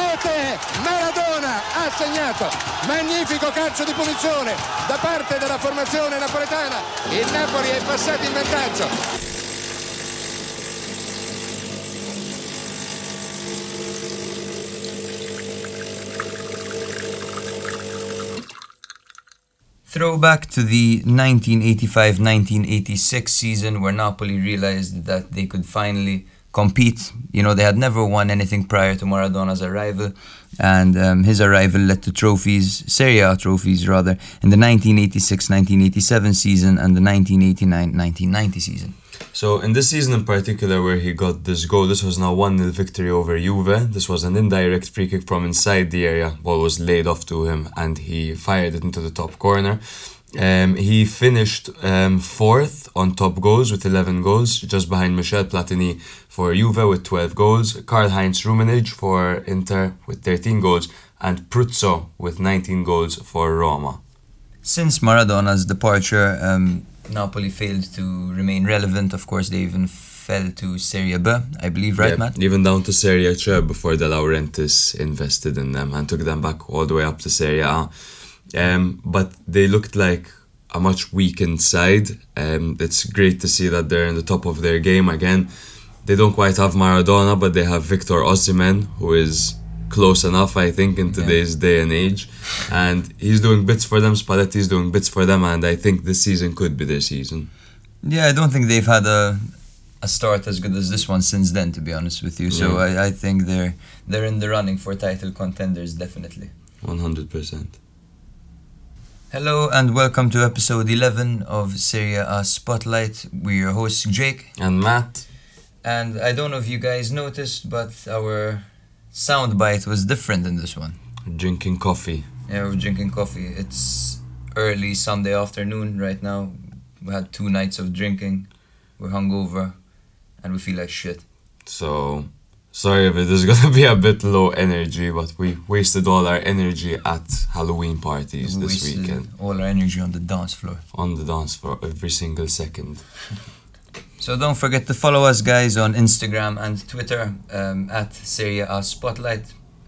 rete Maradona ha segnato. Magnifico calcio di punizione da parte della formazione napoletana. Il Napoli è passato in vantaggio. Throwback to the 1985 1986 season where Napoli realized that they could finally compete. You know, they had never won anything prior to Maradona's arrival, and um, his arrival led to trophies, Serie A trophies rather, in the 1986 1987 season and the 1989 1990 season. So in this season in particular where he got this goal, this was now 1-0 victory over Juve. This was an indirect free kick from inside the area. Ball was laid off to him and he fired it into the top corner. Um, he finished um, fourth on top goals with 11 goals, just behind Michel Platini for Juve with 12 goals, Karl-Heinz Rummenigge for Inter with 13 goals, and Pruzzo with 19 goals for Roma. Since Maradona's departure, um, Napoli failed to remain relevant. Of course, they even fell to Serie B, I believe, right, Yeah, Matt? Even down to Serie C before De Laurentiis invested in them and took them back all the way up to Serie A. Um, but they looked like a much weakened side. Um, it's great to see that they're in the top of their game again. They don't quite have Maradona, but they have Victor Osimhen, who is close enough, I think, in today's day and age. And he's doing bits for them. Spalletti's doing bits for them, and I think this season could be their season. Yeah, I don't think they've had a a start as good as this one since then, to be honest with you. So Yeah. I, I think they're they're in the running for title contenders, definitely. One hundred percent. Hello and welcome to episode 11 of Serie A Spotlight. We're your hosts, Jake. And Matt, And I don't know if you guys noticed, but our soundbite was different in this one. drinking coffee. Yeah, we're drinking coffee. It's early Sunday afternoon right now. We had two nights of drinking. We're hungover, and we feel like shit. So sorry if it is gonna be a bit low energy, but we wasted all our energy at Halloween parties We this weekend all our energy on the dance floor. on the dance floor every single second. So don't forget to follow us, guys, on Instagram and Twitter um, at Serie A Spotlight.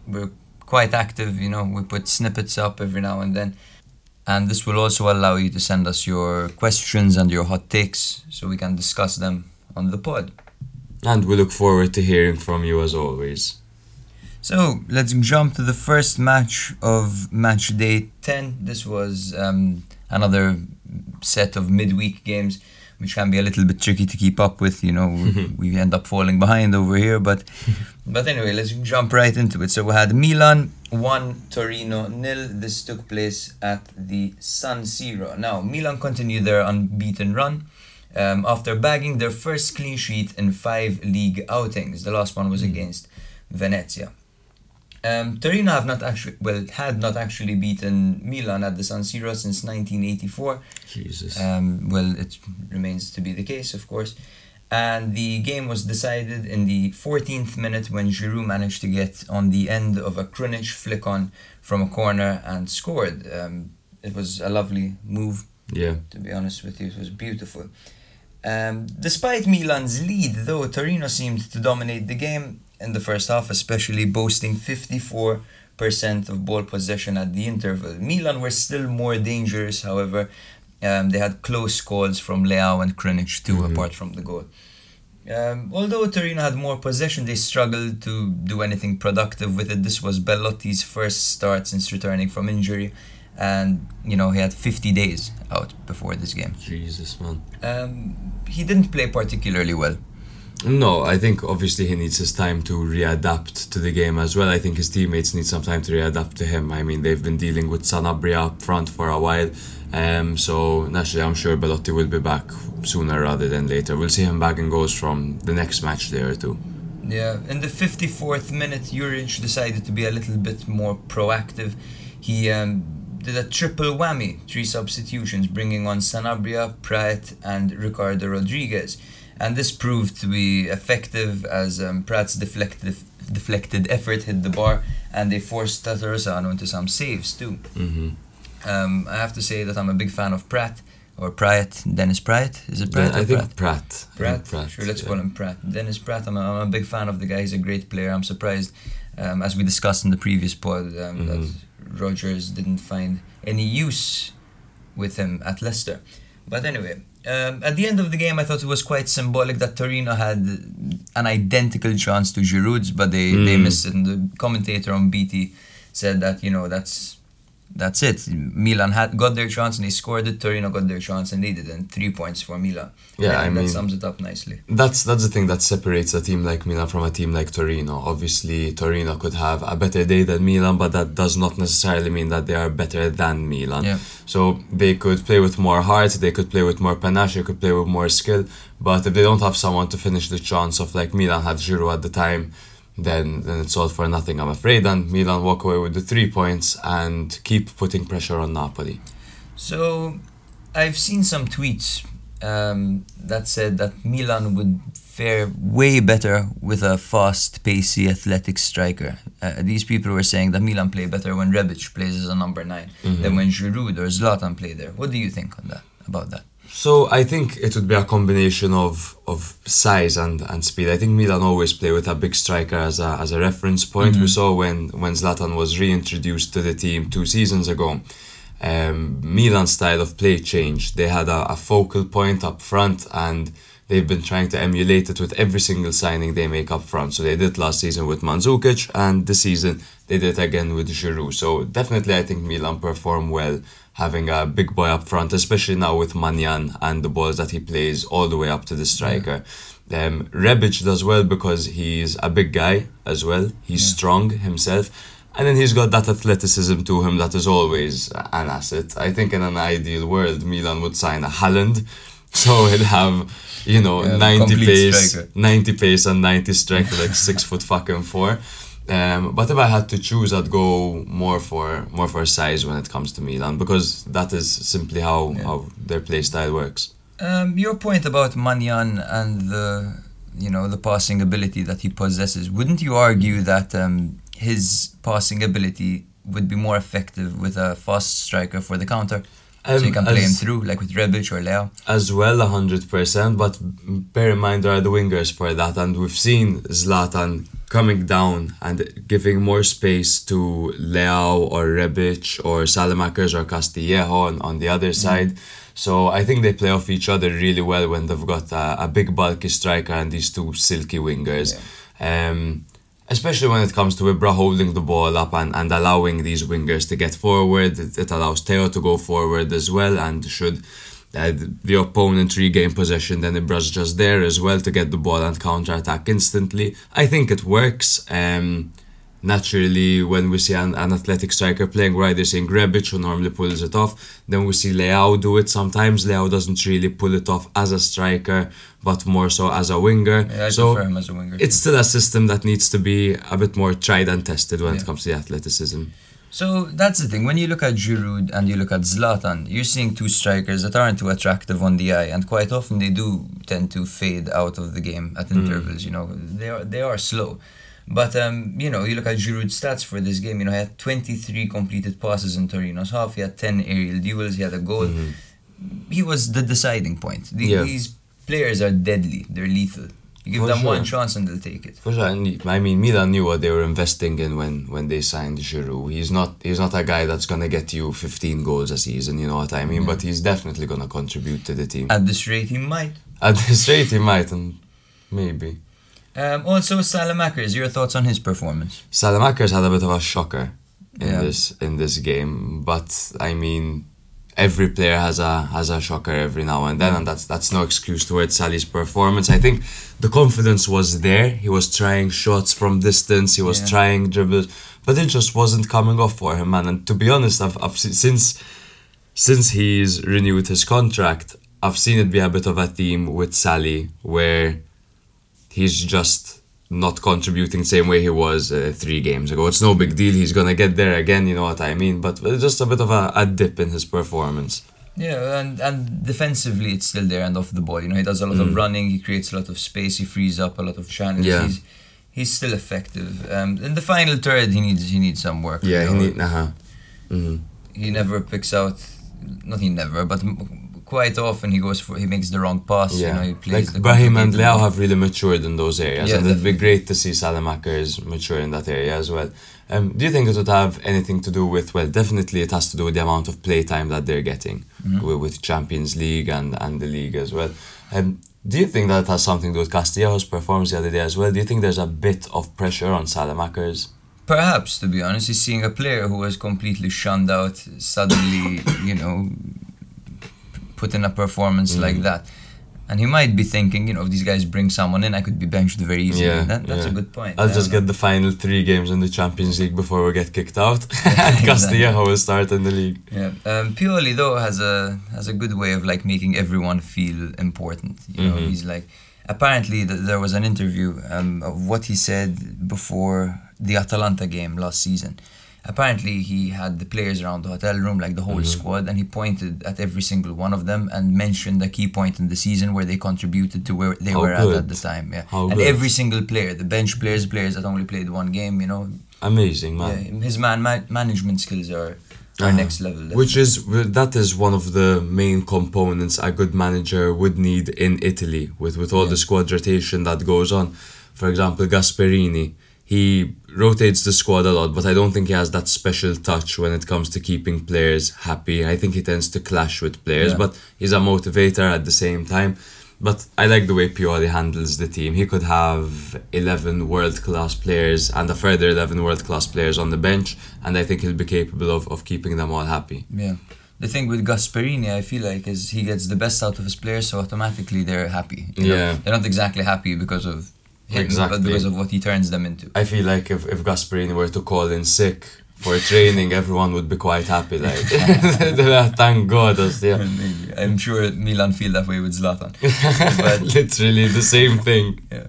We're quite active, you know. We put snippets up every now and then, and this will also allow you to send us your questions and your hot takes, so we can discuss them on the pod. And we look forward to hearing from you as always. So let's jump to the first match of match day 10. This was um, another set of midweek games, which can be a little bit tricky to keep up with. You know, we, we end up falling behind over here. But but anyway, let's jump right into it. So we had Milan 1, Torino nil. This took place at the San Siro. Now, Milan continued their unbeaten run. Um, after bagging their first clean sheet in five league outings, the last one was against Venezia. Um, Torino have not actually well had not actually beaten Milan at the San Siro since 1984. Jesus. Um, well, it remains to be the case, of course. And the game was decided in the 14th minute when Giroud managed to get on the end of a Krunic flick on from a corner and scored. Um, it was a lovely move yeah. to be honest with you. It was beautiful. Um, despite Milan's lead, though, Torino seemed to dominate the game in the first half, especially boasting 54% of ball possession at the interval. Milan were still more dangerous, however. Um, they had close calls from Leao and Krunic too, Mhm. apart from the goal. Um, although Torino had more possession, they struggled to do anything productive with it. This was Belotti's first start since returning from injury, and you know he had 50 days out before this game. Jesus, man. Um, he didn't play particularly well. No, I think obviously he needs his time to readapt to the game as well. I think his teammates need some time to readapt to him. I mean, they've been dealing with Sanabria up front for a while. Um, so naturally, I'm sure Belotti will be back sooner rather than later. We'll see him back in goals from the next match there or two. Yeah, in the 54th minute, Juric decided to be a little bit more proactive. He um, did a triple whammy, three substitutions, bringing on Sanabria, Pratt, and Ricardo Rodriguez. And this proved to be effective as um, Pratt's deflected, deflected effort hit the bar, and they forced Tatarusanu into some saves too. hmm Um, I have to say that I'm a big fan of Pratt, or Pratt, Dennis Pratt. Is it Pratt? I think Pratt? Pratt. Pratt. sure, let's yeah. call him Pratt. Dennis Pratt. I'm a, I'm a big fan of the guy. He's a great player. I'm surprised um, as we discussed in the previous pod, um, that Rodgers didn't find any use with him at Leicester. But anyway, um, at the end of the game, I thought it was quite symbolic that Torino had an identical chance to Giroud's, but they, they Mm. missed it. And the commentator on BT said that you know that's that's it. Milan had got their chance and they scored it. Torino got their chance and they didn't. Three points for Milan. Yeah, I think mean- that sums it up nicely. That's that's the thing that separates a team like Milan from a team like Torino. Obviously, Torino could have a better day than Milan, but that does not necessarily mean that they are better than Milan. Yeah. So they could play with more heart, they could play with more panache, they could play with more skill. But if they don't have someone to finish the chance of like Milan had Giroud at the time, then then it's all for nothing, I'm afraid. And Milan walk away with the three points and keep putting pressure on Napoli. So, I've seen some tweets um, that said that Milan would fare way better with a fast, pacey, athletic striker. Uh, these people were saying that Milan play better when Rebic plays as a number 9 than when Giroud or Zlatan play there. What do you think on that? About that? So I think it would be a combination of, of size and, and speed. I think Milan always play with a big striker as a, as a reference point. We saw when, when Zlatan was reintroduced to the team two seasons ago. Um, Milan's style of play changed. They had a, a focal point up front and they've been trying to emulate it with every single signing they make up front. So they did last season with Mandzukic and this season they did again with Giroud. So definitely I think Milan perform well having a big boy up front, especially now with Maignan and the balls that he plays all the way up to the striker. Um, Rebic does well because he's a big guy as well. He's strong himself. And then he's got that athleticism to him that is always an asset. I think in an ideal world, Milan would sign a Haaland. So he'll have, you know, Yeah, 90 pace, striker. 90 pace and 90 strength, like six foot fucking four. Um, but if I had to choose, I'd go more for more for size when it comes to Milan because that is simply how, how their play style works. Um, your point about Maignan and the you know the passing ability that he possesses, wouldn't you argue that um, his passing ability would be more effective with a fast striker for the counter? So you Um, can play him through, like with Rebic or Leao. as well, hundred percent. But bear in mind there are the wingers for that, and we've seen Zlatan coming down and giving more space to Leao or Rebic or Saelemaekers or Castillejo on, on the other side. So I think they play off each other really well when they've got a, a big bulky striker and these two silky wingers. Um, especially when it comes to Ibra holding the ball up and, and allowing these wingers to get forward. It, it allows Theo to go forward as well, and should uh, the opponent regain possession, then Ibra's just there as well to get the ball and counter attack instantly. I think it works. Um, naturally, when we see an, an athletic striker playing right, they're saying Rebic, who normally pulls it off. Then we see Leao do it sometimes. Leao doesn't really pull it off as a striker, but more so as a winger. Yeah, I so prefer him as a winger. it's still a system that needs to be a bit more tried and tested when Yeah. it comes to the athleticism. So that's the thing. When you look at Giroud and you look at Zlatan, you're seeing two strikers that aren't too attractive on the eye, and quite often they do tend to fade out of the game at hmm. intervals. You know, they are they are slow. But um, you know, you look at Giroud's stats for this game. You know, he had 23 completed passes in Torino's half. He had 10 aerial duels. He had a goal. He was the deciding point. The, Yeah. These players are deadly. They're lethal. You give For them sure. one chance and they'll take it. For sure, and I mean Milan knew what they were investing in when, when they signed Giroud. He's not he's not a guy that's gonna get you 15 goals a season, you know what I mean. But he's definitely gonna contribute to the team. At this rate, he might. At this rate, he might, and maybe. Um, also, Saelemaekers, your thoughts on his performance? Saelemaekers had a bit of a shocker in Yeah. this in this game, but I mean, every player has a has a shocker every now and then, and that's that's no excuse towards Sally's performance. I think the confidence was there. He was trying shots from distance. He was Yeah. trying dribbles, but it just wasn't coming off for him, man. And to be honest, I've, I've since since he's renewed his contract, I've seen it be a bit of a theme with Sally where he's just not contributing the same way he was uh, three games ago. It's no big deal. He's gonna get there again. You know what I mean? But just a bit of a, a dip in his performance. Yeah, and, and defensively, it's still there and off the ball. You know, he does a lot of running, he creates a lot of space, he frees up a lot of channels. Yeah. He's, he's still effective. Um, in the final third, he needs he needs some work. Yeah, you he know. need. Uh-huh. hmm he never picks out, not he never, but quite often he goes for he makes the wrong pass. You know, he plays like the Brahim and Leao have really matured in those areas, Yeah, and it'd be great to see Saelemaekers mature in that area as well. Um, do you think it would have anything to do with? Well, definitely it has to do with the amount of play time that they're getting Mm-hmm. with, Champions League and and the league as well. Um, do you think that has something to do with Castellanos' performance the other day as well? Do you think there's a bit of pressure on Saelemaekers? Perhaps, to be honest, he's seeing a player who was completely shunned out suddenly, you know, put in a performance like Mm. that. And he might be thinking, you know, if these guys bring someone in, I could be benched very easily. Yeah, that, that's yeah. a good point. I'll Yeah, just get the final three games in the Champions League before we get kicked out. and Castillejo will start in the league. Yeah, um, Pioli though has a has a good way of like making everyone feel important. You know, Mhm. he's like apparently th- there was an interview um, of what he said before the Atalanta game last season. Apparently, he had the players around the hotel room, like the whole Mhm. squad, and he pointed at every single one of them and mentioned a key point in the season where they contributed to where they How were at good. at the time. Yeah, How and good. every single player, the bench players, players that only played one game, you know, Amazing, man. yeah, his man ma- management skills are are Uh-huh. next level. Which is well, that is one of the main components a good manager would need in Italy with with all the squad rotation that goes on. For example, Gasperini, he rotates the squad a lot, but I don't think he has that special touch when it comes to keeping players happy. I think he tends to clash with players, Yeah. but he's a motivator at the same time. But I like the way Pioli handles the team. He could have 11 world class players and a further 11 world class players on the bench, and I think he'll be capable of, of keeping them all happy. Yeah. The thing with Gasperini, I feel like, is he gets the best out of his players, so automatically they're happy. you know? Yeah. They're not exactly happy because of Exactly. because of what he turns them into. I feel like if, if Gasperini were to call in sick for training, everyone would be quite happy. Like, ah, thank God. yeah. Maybe. I'm sure Milan feel that way with Zlatan. but Literally the same thing. yeah.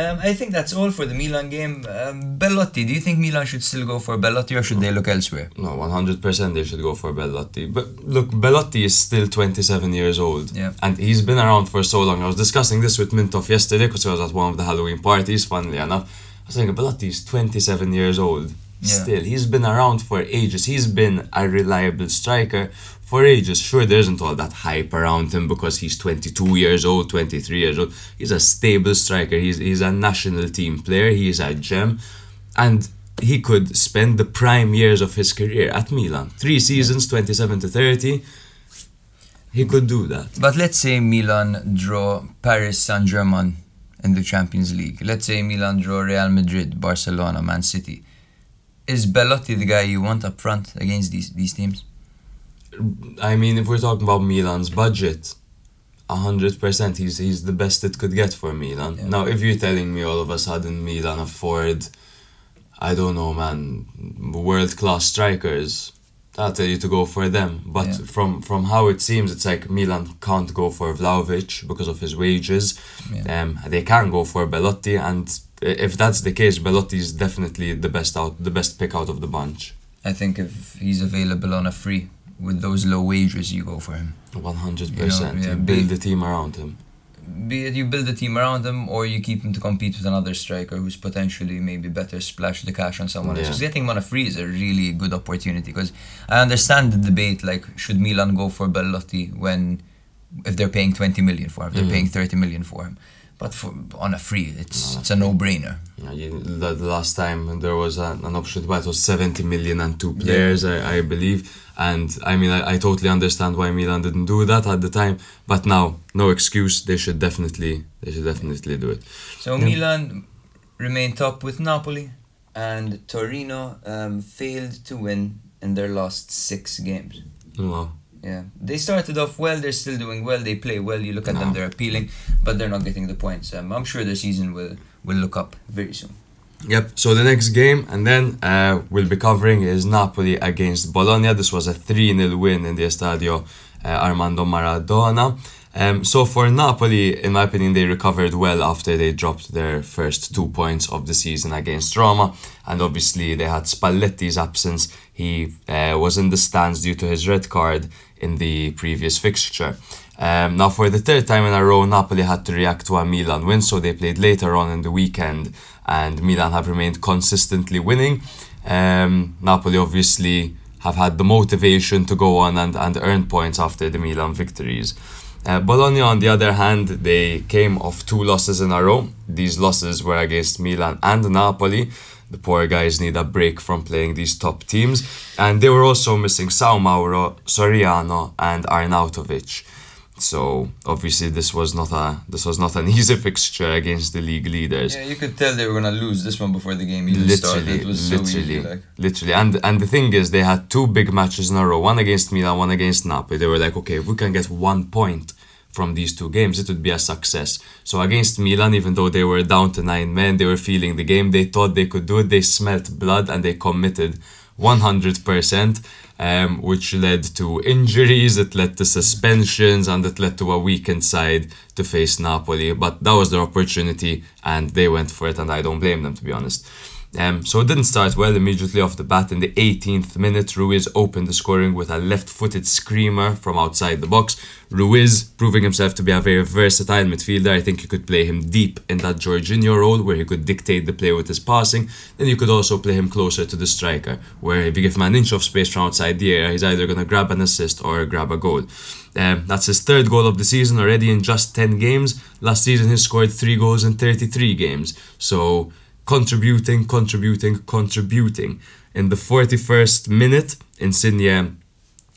Um, I think that's all for the Milan game. Um, Belotti, do you think Milan should still go for Belotti or should they look elsewhere? No, 100% they should go for Belotti. But look, Belotti is still 27 years old. Yeah. And he's been around for so long. I was discussing this with Mintoff yesterday because I was at one of the Halloween parties, funnily enough. I was saying, Belotti is 27 years old. Yeah. Still, he's been around for ages. He's been a reliable striker for ages. Sure, there isn't all that hype around him because he's 22 years old, 23 years old. He's a stable striker. He's, he's a national team player. He is a gem. And he could spend the prime years of his career at Milan. Three seasons, 27 to 30. He could do that. But let's say Milan draw Paris Saint Germain in the Champions League. Let's say Milan draw Real Madrid, Barcelona, Man City. Is Belotti the guy you want up front against these these teams? I mean, if we're talking about Milan's budget, 100% he's, he's the best it could get for Milan. Yeah. Now, if you're telling me all of a sudden Milan afford, I don't know, man, world class strikers, I'll tell you to go for them. But Yeah. from, from how it seems, it's like Milan can't go for Vlahovic because of his wages. Yeah. Um, they can go for Belotti, and if that's the case, Belotti is definitely the best out, the best pick out of the bunch. I think if he's available on a free with those low wages, you go for him. One hundred You know, percent. yeah, You build the team around him. Be it you build a team around him or you keep him to compete with another striker who's potentially maybe better splash the cash on someone else. Yeah. 'Cause getting him on a free is a really good opportunity because I understand the debate like should Milan go for Belotti when if they're paying 20 million for him, if they're Mhm. paying 30 million for him. But for, on a free, it's No, it's a no-brainer. Yeah, you- the, the last time there was an, an option to buy it was 70 million and two players, I, I believe. And I mean, I, I totally understand why Milan didn't do that at the time. But now, no excuse. They should definitely, they should definitely do it. So Yeah. Milan remain top with Napoli, and Torino um, failed to win in their last six games. Wow. Yeah, they started off well. They're still doing well. They play well. You look at them; they're appealing, but they're not getting the points. Um, I'm sure their season will will look up very soon. Yep. So the next game, and then uh, we'll be covering is Napoli against Bologna. This was a 3 0 win in the Estadio uh, Armando Maradona. Um, so for Napoli, in my opinion, they recovered well after they dropped their first two points of the season against Roma, and obviously they had Spalletti's absence. He uh, was in the stands due to his red card in the previous fixture. Um, now, for the third time in a row, Napoli had to react to a Milan win, so they played later on in the weekend, and Milan have remained consistently winning. Um, Napoli, obviously, have had the motivation to go on and, and earn points after the Milan victories. Uh, Bologna, on the other hand, they came off two losses in a row. These losses were against Milan and Napoli. The poor guys need a break from playing these top teams. And they were also missing Soumaoro, Soriano, and Arnautovic. So obviously this was not a this was not an easy fixture against the league leaders. Yeah, you could tell they were gonna lose this one before the game even started. Literally, It was literally, so easy. Like. literally, and and the thing is, they had two big matches in a row, one against Milan, one against Napoli. They were like, okay, if we can get one point from these two games, it would be a success. So against Milan, even though they were down to nine men, they were feeling the game. They thought they could do it. They smelt blood and they committed 100%, um, which led to injuries, it led to suspensions, and it led to a weakened side to face Napoli. But that was their opportunity, and they went for it, and I don't blame them, to be honest. Um, so it didn't start well immediately off the bat. In the 18th minute, Ruiz opened the scoring with a left-footed screamer from outside the box. Ruiz, proving himself to be a very versatile midfielder, I think you could play him deep in that Jorginho role where he could dictate the play with his passing. Then you could also play him closer to the striker, where if you give him an inch of space from outside the area, he's either going to grab an assist or grab a goal. Um, that's his third goal of the season already in just 10 games. Last season he scored 3 goals in 33 games. So contributing, contributing, contributing. In the 41st minute, Insigne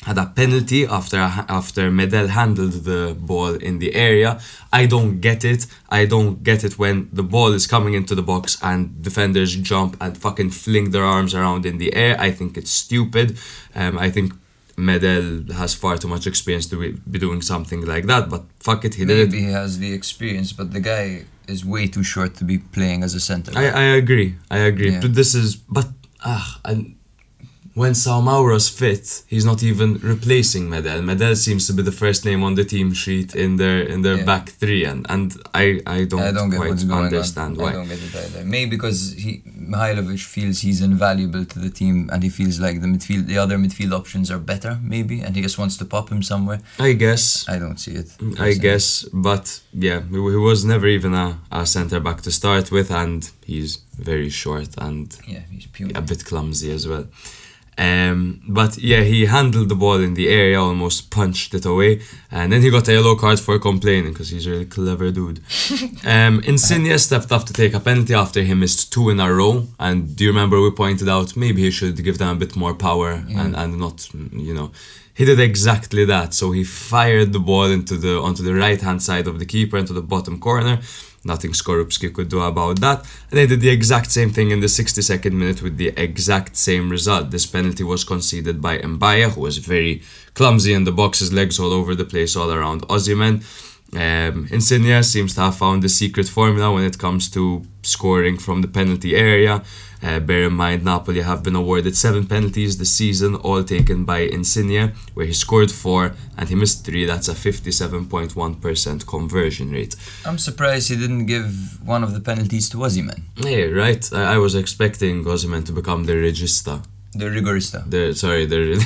had a penalty after after Medel handled the ball in the area. I don't get it. I don't get it when the ball is coming into the box and defenders jump and fucking fling their arms around in the air. I think it's stupid. Um, I think Medel has far too much experience to be doing something like that. But fuck it, he did it. Maybe he has the experience, but the guy is way too short to be playing as a centre. I. I agree. I agree. Yeah. But this is but ah and when Soumaoro's fit, he's not even replacing Medel. Medel seems to be the first name on the team sheet in their in their Yeah. back three, and and I I don't, I don't get quite what's going understand on. why. I don't get it either. Maybe because he Mihailovic feels he's invaluable to the team, and he feels like the midfield, the other midfield options are better, maybe, and he just wants to pop him somewhere. I guess. I don't see it. Mm, I personally. guess, but yeah, he, was never even a, a centre back to start with, and he's very short and Yeah, he's a bit clumsy as well. Um, but yeah, he handled the ball in the area, almost punched it away, and then he got a yellow card for complaining because he's a really clever dude. um, Insigne stepped up to take a penalty after he missed two in a row, and do you remember we pointed out maybe he should give them a bit more power and, and not, you know. He did exactly that. So he fired the ball into the onto the right hand side of the keeper into the bottom corner. Nothing Skorupski could do about that. And they did the exact same thing in the 62nd minute with the exact same result. This penalty was conceded by Mbaye, who was very clumsy in the box, his legs all over the place, all around Osimhen. Um, Insigne seems to have found the secret formula when it comes to scoring from the penalty area. Uh, bear in mind, Napoli have been awarded seven penalties this season, all taken by Insigne, where he scored four and he missed three. That's a 57.1% conversion rate. I'm surprised he didn't give one of the penalties to Osimhen, Yeah, right. I, I was expecting Osimhen to become the regista. the rigorista. The sorry, the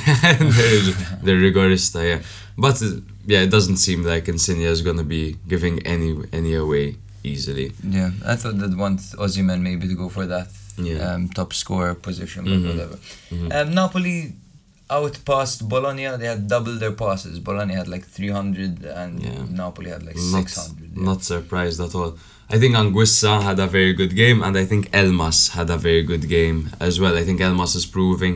the, the rigorista. Yeah, but uh, yeah, it doesn't seem like Insigne is gonna be giving any any away easily. Yeah, I thought they'd want Osimhen maybe to go for that Yeah. um, top scorer position, but Mhm. whatever. Um, Napoli outpassed Bologna. They had double their passes. Bologna had like 300 and Yeah. Napoli had like Not 600. yeah. not surprised at all. I think Anguissa had a very good game, and I think Elmas had a very good game as well. I think Elmas is proving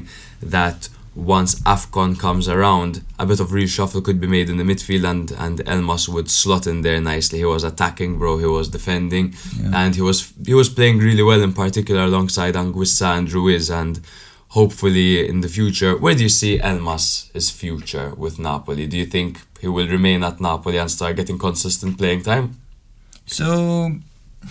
that once Afcon comes around, a bit of reshuffle could be made in the midfield, and and Elmas would slot in there nicely. He was attacking, bro. He was defending, and he was he was playing really well, in particular alongside Anguissa and Ruiz, and. Hopefully, in the future, where do you see Elmas' future with Napoli? Do you think he will remain at Napoli and start getting consistent playing time? So,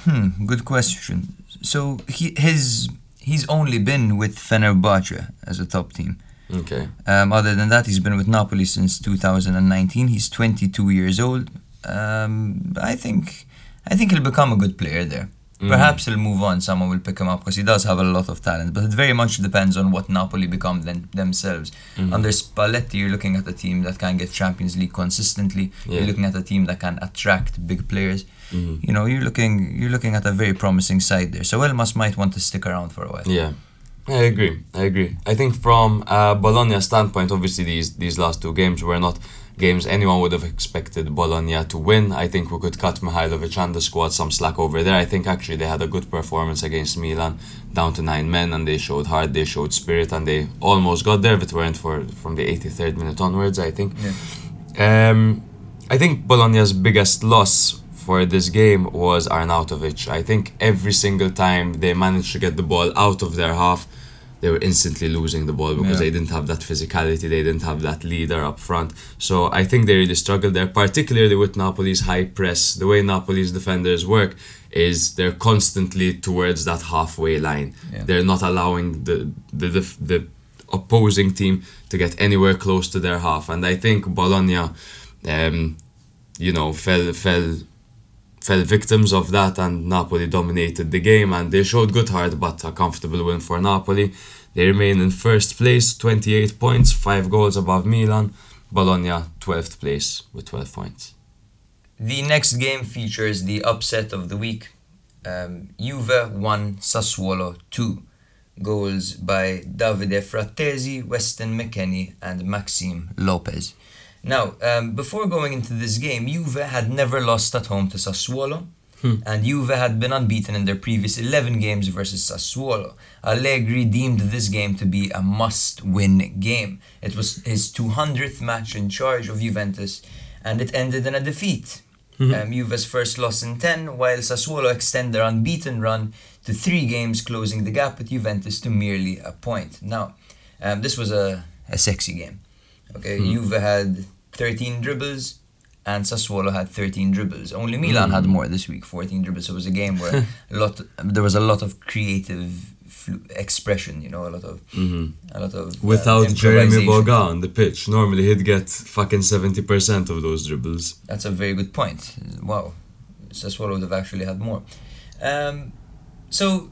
hmm, good question. So he his he's only been with Fenerbahce as a top team. Okay. Um, other than that, he's been with Napoli since 2019. He's 22 years old. Um, I think I think he'll become a good player there. Perhaps he'll move on. Someone will pick him up because he does have a lot of talent. But it very much depends on what Napoli become them, themselves. Under Spalletti, you're looking at a team that can get Champions League consistently. Yeah. You're looking at a team that can attract big players. Mhm. You know, you're looking you're looking at a very promising side there. So Elmas might want to stick around for a while. Yeah. I agree. I agree. I think from uh, Bologna standpoint, obviously these these last two games were not games anyone would have expected Bologna to win. I think we could cut Mihailovic and the squad some slack over there. I think actually they had a good performance against Milan, down to nine men, and they showed heart, they showed spirit, and they almost got there if it weren't for from the 83rd minute onwards. I think. Um, I think Bologna's biggest loss for this game was Arnautovic. I think every single time they managed to get the ball out of their half, they were instantly losing the ball because Yeah. they didn't have that physicality, they didn't have that leader up front. So I think they really struggled there, particularly with Napoli's high press. The way Napoli's defenders work is they're constantly towards that halfway line. Yeah. They're not allowing the the, the the opposing team to get anywhere close to their half. And I think Bologna, um, you know, fell fell fell victims of that, and Napoli dominated the game, and they showed good heart, but a comfortable win for Napoli. They remain in first place, 28 points, five goals above Milan. Bologna, 12th place with 12 points. The next game features the upset of the week. Um, Juve won Sassuolo 2. Goals by Davide Frattesi, Weston McKennie, and Maxime Lopez. Now, um, before going into this game, Juve had never lost at home to Sassuolo, and Juve had been unbeaten in their previous 11 games versus Sassuolo. Allegri deemed this game to be a must win game. It was his 200th match in charge of Juventus, and it ended in a defeat. Um, Juve's first loss in 10, while Sassuolo extend their unbeaten run to three games, closing the gap with Juventus to merely a point. Now, um, this was a, a sexy game. Okay, Juve had 13 dribbles, and Sassuolo had 13 dribbles. Only Milan had more this week, 14 dribbles. So it was a game where a lot, there was a lot of creative flu- expression. You know, a lot of, a lot of uh, Without Jeremy improvisation. Boga on the pitch, normally he'd get fucking 70% of those dribbles. That's a very good point. Wow, Sassuolo would have actually had more. Um, so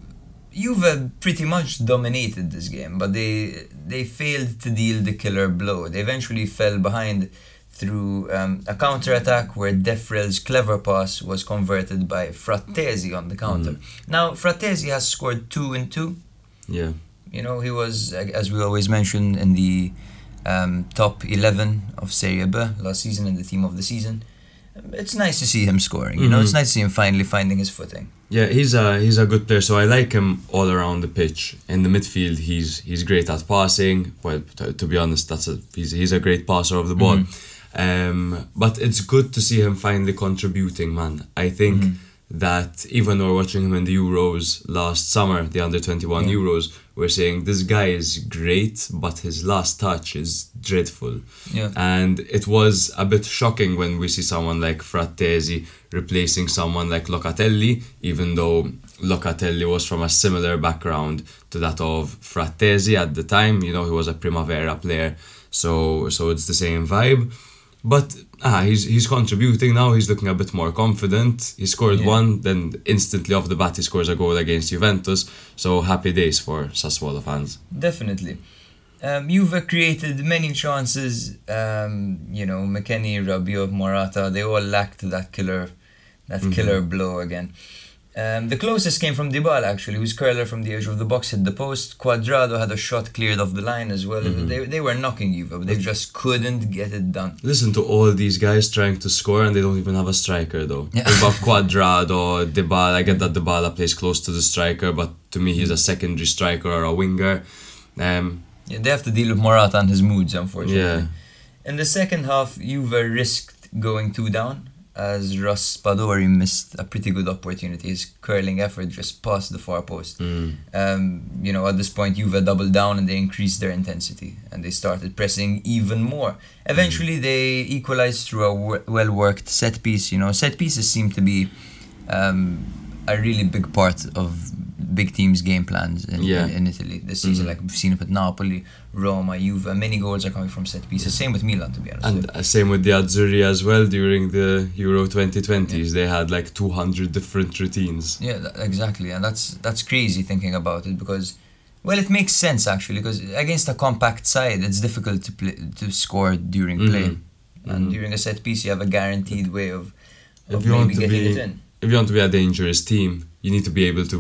Juve pretty much dominated this game, but they they failed to deal the killer blow. They eventually fell behind through um, a counter attack where Defrel's clever pass was converted by Frattesi on the counter. Now Frattesi has scored two and two. Yeah. You know, he was, as we always mention, in the um, top 11 of Serie B last season and the team of the season. It's nice to see him scoring. You know, it's Mhm. nice to see him finally finding his footing. Yeah, he's a he's a good player. So I like him all around the pitch. In the midfield, he's he's great at passing. Well, to, to be honest, that's a he's he's a great passer of the ball. Um, but it's good to see him finally contributing, man. I think that even though we're watching him in the Euros last summer, the under twenty one Yeah. Euros, we're saying this guy is great, but his last touch is dreadful. Yeah. And it was a bit shocking when we see someone like Frattesi replacing someone like Locatelli, even though Locatelli was from a similar background to that of Frattesi at the time. You know, he was a Primavera player, so so it's the same vibe. But ah, he's he's contributing now. He's looking a bit more confident. He scored Yeah. one, then instantly off the bat he scores a goal against Juventus. So happy days for Sassuolo fans. Definitely. Um, Juve created many chances. Um, you know, McKennie, Rabiot, Morata, they all lacked that killer, that killer blow again. Um, the closest came from Dybala actually, whose curler from the edge of the box hit the post. Cuadrado had a shot cleared off the line as well. They, they were knocking Juve, but they just couldn't get it done. Listen to all these guys trying to score and they don't even have a striker though. Yeah. About Cuadrado, Dybala? I get that Dybala plays close to the striker, but to me he's a secondary striker or a winger. Um, Yeah, they have to deal with Morata and his moods, unfortunately. Yeah. In the second half, Juve risked going two down as Raspadori missed a pretty good opportunity. His curling effort just passed the far post. mm, Um, you know, at this point, Juve doubled down and they increased their intensity and they started pressing even more. Eventually, they equalized through a w- well worked set piece. You know, set pieces seem to be um, a really big part of big teams' game plans in, Yeah. in, in Italy this season. Mhm. Like we've seen it with Napoli, Roma, Juve. Many goals are coming from set pieces. Same with Milan, to be honest. and uh, same with the Azzurri as well during the Euro 2020s. They had like 200 different routines. Yeah, tha- exactly, and that's that's crazy thinking about it because, well, it makes sense actually because against a compact side, it's difficult to play, to score during play, Mhm. and Mhm. during a set piece, you have a guaranteed way of, If of you want maybe to getting be- it in. If you want to be a dangerous team, you need to be able to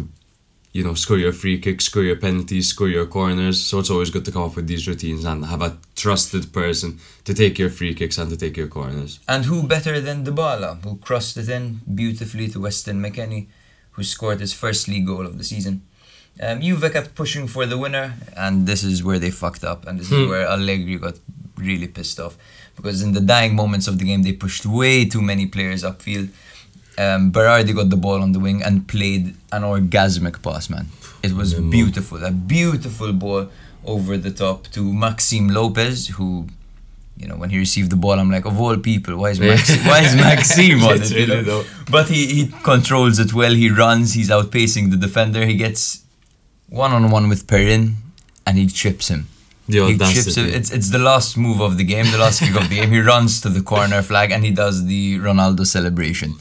you know, score your free kicks, score your penalties, score your corners. So it's always good to come up with these routines and have a trusted person to take your free kicks and to take your corners. And who better than Dybala, who crossed it in beautifully to Weston McKennie, who scored his first league goal of the season. Um, Juve kept pushing for the winner, and this is where they fucked up, and this is Hmm. where Allegri got really pissed off because in the dying moments of the game they pushed way too many players upfield. Um, Berardi got the ball on the wing and played an orgasmic pass, man. It was beautiful, a beautiful ball over the top to Maxime Lopez, who, you know, when he received the ball, I'm like, of all people, why is Maxime, why is Maxime on it? you know? But he, he controls it well. He runs. He's outpacing the defender. He gets one on one with Perin, and he trips him. The He chips him. It's it's the last move of the game, the last kick of the game. He runs to the corner flag and he does the Ronaldo celebration.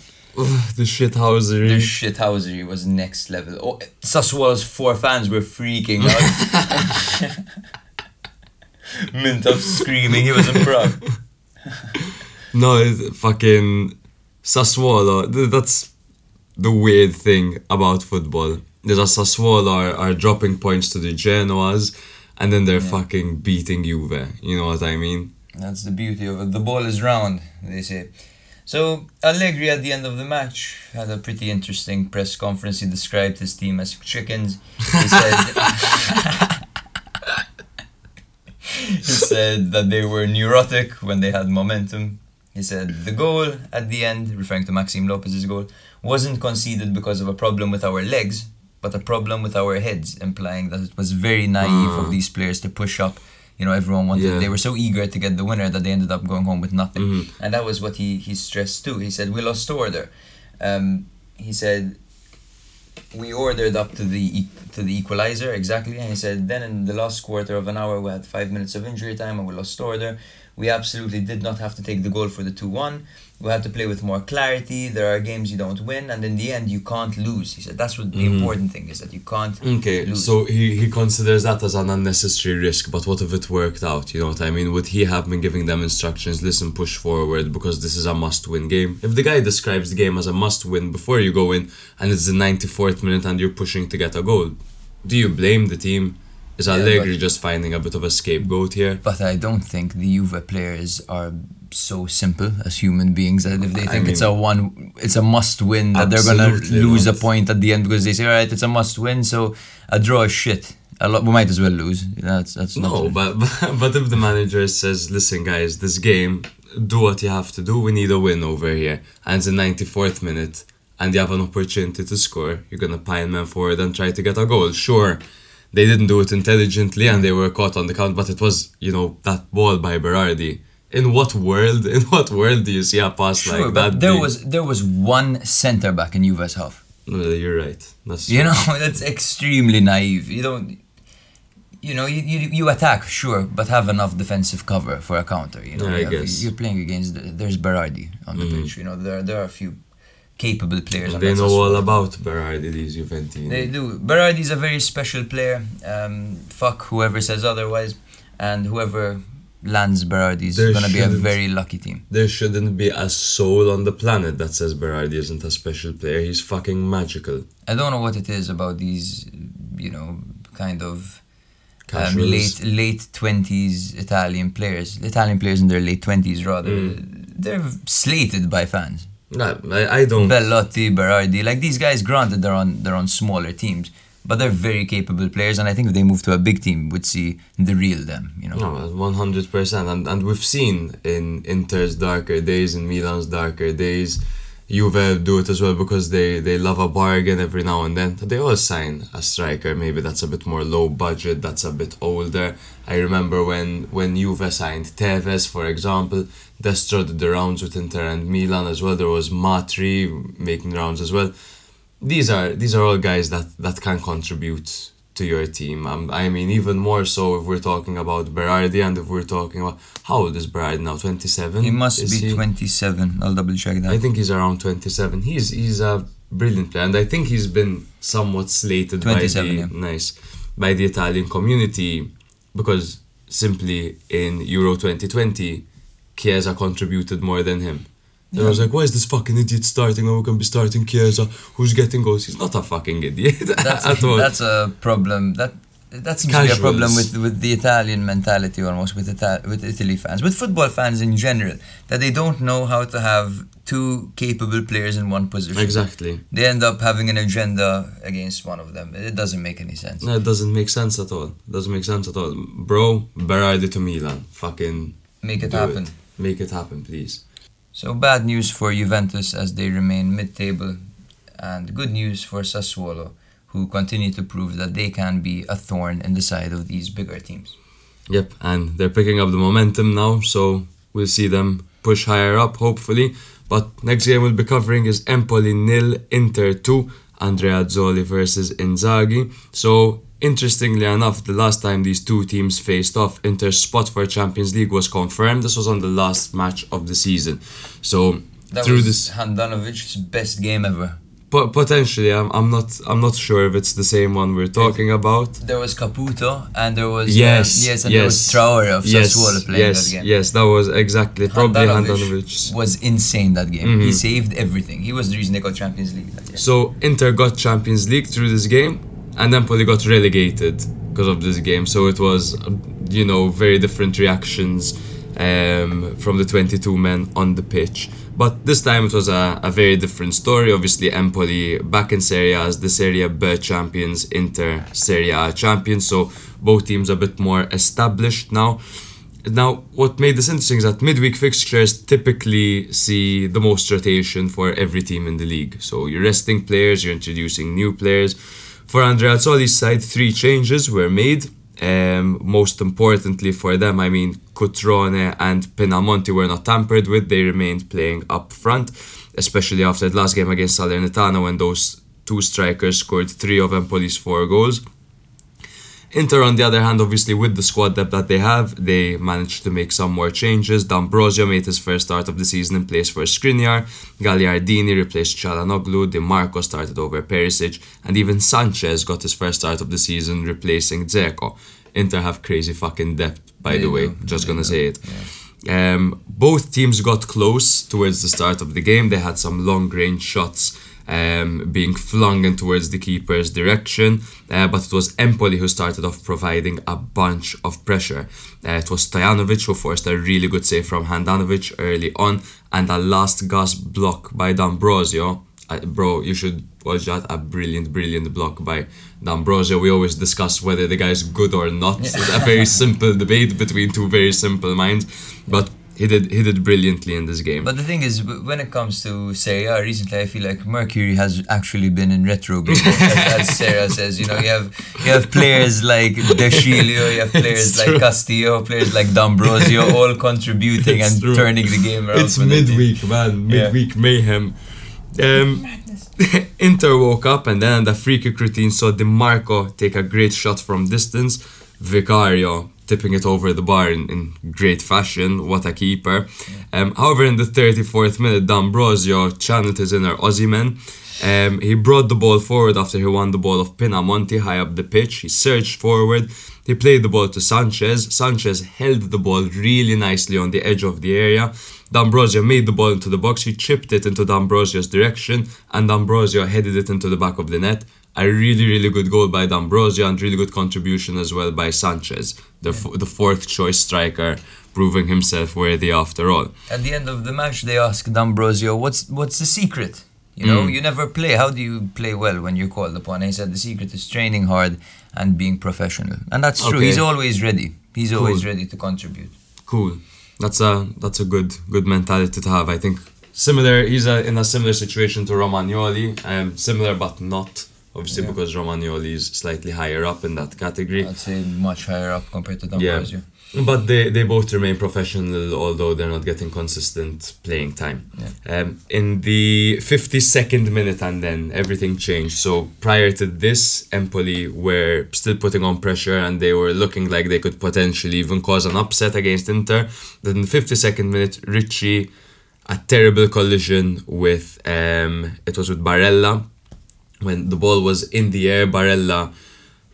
The shithousery. The shithousery was next level. Oh, Sassuolo's four fans were freaking out. Mintoff screaming. He was in Prague. No, fucking Sassuolo. That's the weird thing about football. There's a Sassuolo are, are dropping points to the Genoas, and then they're fucking beating Juve. You know what I mean? That's the beauty of it. The ball is round, they say. So Allegri at the end of the match had a pretty interesting press conference. He described his team as chickens. He said he said that they were neurotic when they had momentum. He said the goal at the end, referring to Maxime Lopez's goal, wasn't conceded because of a problem with our legs, but a problem with our heads, implying that it was very naive of Ah. these players to push up. You know, everyone wanted. Yeah. They were so eager to get the winner that they ended up going home with nothing. Mhm. And that was what he he stressed too. He said we lost order. Um, he said we ordered up to the to the equalizer exactly, and he said then in the last quarter of an hour we had five minutes of injury time and we lost order. We absolutely did not have to take the goal for the two one. We have to play with more clarity. There are games you don't win, and in the end you can't lose. He said that's what the Mhm. important thing is that you can't. Okay, lose. so he, he considers that as an unnecessary risk, but what if it worked out? You know what I mean? Would he have been giving them instructions, listen, push forward, because this is a must win game? If the guy describes the game as a must win before you go in and it's the 94th minute and you're pushing to get a goal, do you blame the team? Is Yeah, Allegri but- just finding a bit of a scapegoat here? But I don't think the Juve players are so simple as human beings that if they I think it's a one, it's a must win that they're gonna lose a point at the end because they say, all right, it's a must win, so a draw is shit. A lot, we might as well lose. That's that's No, not. but, but if the manager says, listen, guys, this game, do what you have to do. We need a win over here. And it's the 94th minute, and you have an opportunity to score. You're to pine men forward and try to get a goal. Sure, they didn't do it intelligently and they were caught on the count, but it was, you know, that ball by Berardi. In what world, in what world do you see a pass Sure, like that? there big? was there was one centre back in Juve's half. No, you're right. That's You know, that's extremely naive. You don't. You know, you, you, you attack, sure, but have enough defensive cover for a counter. You know, Yeah, I You have- guess. you're playing against. There's Berardi on the Mhm. pitch. You know, there there are a few capable players. They know all about Berardi, these Juventini. They do. Berardi is a very special player. Um, fuck whoever says otherwise, and whoever lands Berardi's is gonna be a very lucky team. There shouldn't be a soul on the planet that says Berardi isn't a special player. He's fucking magical. I don't know what it is about these, you know, kind of um, late late twenties Italian players. Italian players in their late twenties, rather. Mm. They're slated by fans. No, I, I don't. Belotti, Berardi, like these guys. Granted, they're on they're on smaller teams, but they're very capable players. And I think if they move to a big team, we'd see the real them. You know. No, one hundred percent, and and we've seen in Inter's darker days, in Milan's darker days, Juve do it as well because they they love a bargain every now and then. They all sign a striker, maybe that's a bit more low budget, that's a bit older. I remember when when Juve signed Tevez, for example, Destro did the rounds with Inter and Milan as well. There was Matri making rounds as well. These are these are all guys that that can contribute to your team. Um, I mean, even more so if we're talking about Berardi and if we're talking about how old is Berardi now? Twenty seven. He must be 27. I'll double check that. I think he's around twenty seven. He's he's a brilliant player, and I think he's been somewhat slated by the yeah. nice by the Italian community because simply in Euro twenty twenty, Chiesa contributed more than him. And I was like, why is this fucking idiot starting? Oh, we're going to be starting Chiesa. Who's getting goals? He's not a fucking idiot That's, at all. that's a problem. That that seems to be a problem with, with the Italian mentality almost with with Italy fans, with football fans in general, that they don't know how to have two capable players in one position. exactly. They end up having an agenda against one of them. It doesn't make any sense. No, it doesn't make sense at all. It Doesn't make sense at all. Bro, Berardi to Milan. Fucking Make it happen. Make it happen, please. So bad news for Juventus as they remain mid-table, and good news for Sassuolo, who continue to prove that they can be a thorn in the side of these bigger teams. Yep, and they're picking up the momentum now, so we'll see them push higher up, hopefully. But next game we'll be covering is Empoli nil, Inter 2, Andreazzoli versus Inzaghi. So, interestingly enough, the last time these two teams faced off, Inter's spot for Champions League was confirmed. This was on the last match of the season. So, That through was this Handanovic's best game ever. po- potentially, I'm, I'm not I'm not sure if it's the same one we're talking about. There was Caputo and there was Yes, uh, yes, and there was yes. Traore of yes, Sassuolo playing yes, that game. yes, that was exactly probably Handanovic was insane that game. He Mhm. saved everything. He was the reason they got Champions League. So Inter got Champions League through this game, and Empoli got relegated because of this game. So it was, you know, very different reactions um, from the 22 men on the pitch. But this time it was a, a very different story. Obviously, Empoli back in Serie A as the Serie B champions, Inter Serie A champions. So both teams a bit more established now. Now, what made this interesting is that midweek fixtures typically see the most rotation for every team in the league. So you're resting players, you're introducing new players. For Andreazzoli's side, three changes were made. Um, most importantly for them, I mean, Cutrone and Pinamonti were not tampered with. They remained playing up front, especially after the last game against Salernitana when those two strikers scored three of Empoli's four goals. Inter, on the other hand, obviously with the squad depth that they have, they managed to make some more changes. D'Ambrosio made his first start of the season in place for Skriniar. Gagliardini replaced Calhanoglu. Di Marco started over Perisic, and even Sanchez got his first start of the season replacing Dzeko. Inter have crazy fucking depth, by the way. Just gonna say it. Um, both teams got close towards the start of the game. They had some long range shots um, being flung in towards the keeper's direction, uh, but it was Empoli who started off providing a bunch of pressure. Uh, it was Stojanovic who forced a really good save from Handanovic early on, and a last gasp block by D'Ambrosio. Uh, bro, you should watch that. A brilliant, brilliant block by D'Ambrosio. We always discuss whether the guy's good or not. It's a very simple debate between two very simple minds, but he did he did brilliantly in this game. But the thing is, when it comes to Serie A, recently I feel like Mercury has actually been in retrograde, as, as Sarah says. You know, you have you have players like De Sciglio, you have players It's like true. Castillo, players like D'Ambrosio, all contributing It's and true. turning the game around. It's for the team. midweek, man. Yeah. Midweek mayhem. Um, Inter woke up and then the free kick routine saw Dimarco take a great shot from distance. Vicario tipping it over the bar in, in great fashion. What a keeper. Um, however, in the 34th minute, D'Ambrosio channeled his inner Osimhen. Um, he brought the ball forward after he won the ball of Pinamonti high up the pitch. He surged forward. He played the ball to Sanchez. Sanchez held the ball really nicely on the edge of the area. D'Ambrosio made the ball into the box. He chipped it into D'Ambrosio's direction, and D'Ambrosio headed it into the back of the net. A really, really good goal by D'Ambrosio and really good contribution as well by Sanchez, the, f- the fourth choice striker, proving himself worthy after all. At the end of the match, they asked D'Ambrosio, "What's what's the secret? You know, Mm. you never play. How do you play well when you're called upon?" And he said, "The secret is training hard and being professional." And that's true. Okay. He's always ready. He's always ready to contribute. Cool. That's a that's a good good mentality to have. I think similar. He's a, in a similar situation to Romagnoli. Um, similar but not. Obviously, Yeah. because Romagnoli is slightly higher up in that category. I'd say much higher up compared to Yeah. D'Ambrosio. But they, they both remain professional, although they're not getting consistent playing time. Yeah. Um, in the 52nd minute, and then everything changed. So prior to this, Empoli were still putting on pressure and they were looking like they could potentially even cause an upset against Inter. Then in the 52nd minute, Ricci, a terrible collision with, um, it was with Barella. When the ball was in the air, Barella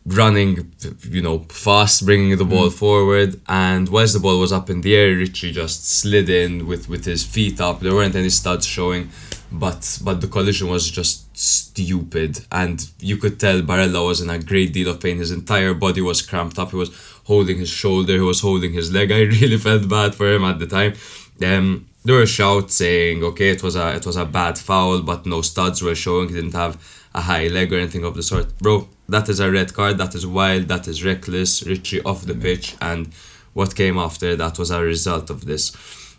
running, you know, fast, bringing the ball forward. And whilst the ball was up in the air, Ricci just slid in with, with his feet up. There weren't any studs showing, but but the collision was just stupid. And you could tell Barella was in a great deal of pain. His entire body was cramped up. He was holding his shoulder. He was holding his leg. I really felt bad for him at the time. Um, there were shouts saying, okay, it was a it was a bad foul, but no studs were showing. He didn't have a high leg or anything of the sort. Bro, that is a red card. That is wild. That is reckless. Ricci off the pitch, and what came after that was a result of this.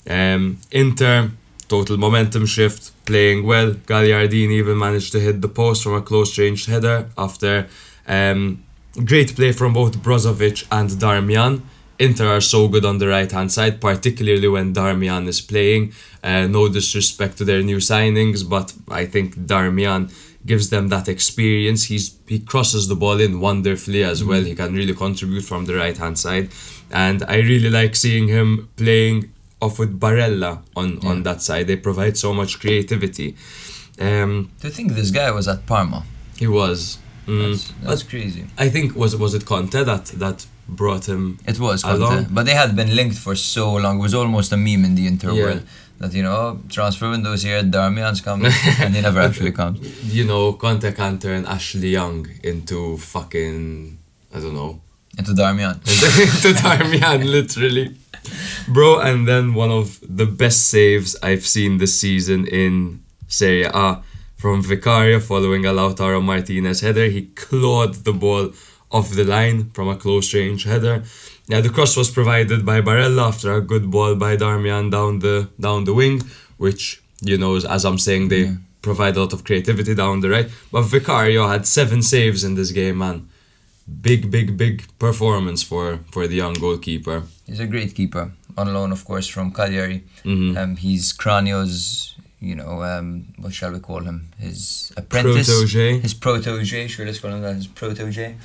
Um, Inter total momentum shift, playing well. Gagliardini even managed to hit the post from a close range header after um, great play from both Brozovic and Darmian. Inter are so good on the right hand side, particularly when Darmian is playing. Uh, no disrespect to their new signings, but I think Darmian gives them that experience. He's he crosses the ball in wonderfully as well. He can really contribute from the right hand side, and I really like seeing him playing off with Barella on on that side. They provide so much creativity. Um, To think this guy was at Parma. he was. Mm, That's, that's crazy. I think was was it Conte that that brought him. It was Conte, Along. but they had been linked for so long. It was almost a meme in the Inter Yeah. That you know transfer windows here, Darmian's coming, and he never actually comes. You know, Conte can turn Ashley Young into fucking I don't know Into Darmian. into Darmian, literally. Bro, and then one of the best saves I've seen this season in Serie A from Vicario following a Lautaro Martinez header. He clawed the ball off the line from a close range header. Yeah, the cross was provided by Barella after a good ball by Darmian down the down the wing, which you know, as I'm saying, they provide a lot of creativity down the right. But Vicario had seven saves in this game, man. Big, big, big performance for for the young goalkeeper. He's a great keeper. On loan, of course, from Cagliari. Mhm. Um, he's Cragno's, you know, um, what shall we call him? His apprentice. Protege. His protege. Sure, let's call him that. His protege.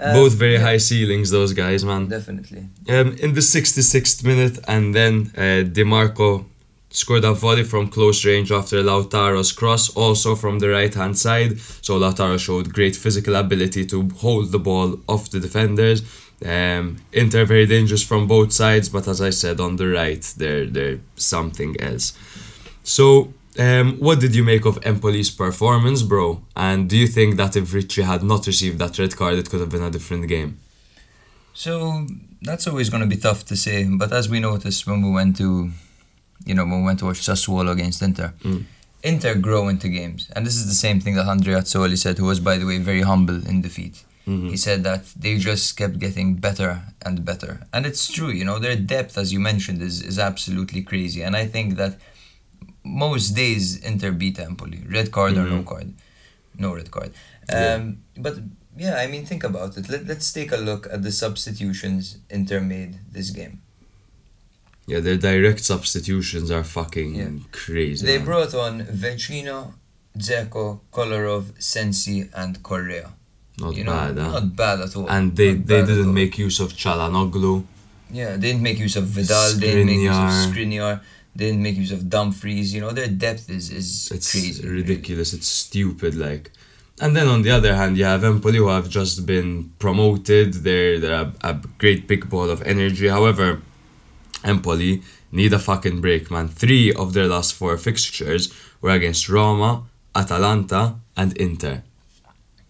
Um, Both very yeah, high ceilings, those guys, man. Definitely. Um, in the 66th minute, and then uh, Dimarco scored a volley from close range after Lautaro's cross, also from the right hand side. So Lautaro showed great physical ability to hold the ball off the defenders. Um, Inter very dangerous from both sides, but as I said, on the right, they're, they're something else. So, um, what did you make of Empoli's performance, bro? And do you think that if Ricci had not received that red card, it could have been a different game? So that's always going to be tough to say. But as we noticed when we went to, you know, when we went to watch Sassuolo against Inter, Mm. Inter grow into games, and this is the same thing that Andreazzoli said, who was by the way very humble in defeat. Mhm. He said that they just kept getting better and better, and it's true. You know, their depth, as you mentioned, is is absolutely crazy, and I think that most days Inter beat Empoli, red card or no Mhm. card, no red card. Yeah. Um, But yeah, I mean, think about it. Let, let's take a look at the substitutions Inter made this game. Yeah, their direct substitutions are fucking Yeah. crazy. They man. brought on Vecino, Dzeko, Kolarov, Sensi, and Correa. not you know, bad, huh? not bad at all. and they Not they didn't make use of Calhanoglu. Yeah, they didn't make use of Vidal. They didn't make use of Skriniar. They didn't make use of Dumfries. You know, their depth is is It's crazy. really. ridiculous. It's stupid. Like, and then on the other hand, you have Empoli who have just been promoted. They're they're a, a great big ball of energy. However, Empoli need a fucking break, man. Three of their last four fixtures were against Roma, Atalanta, and Inter.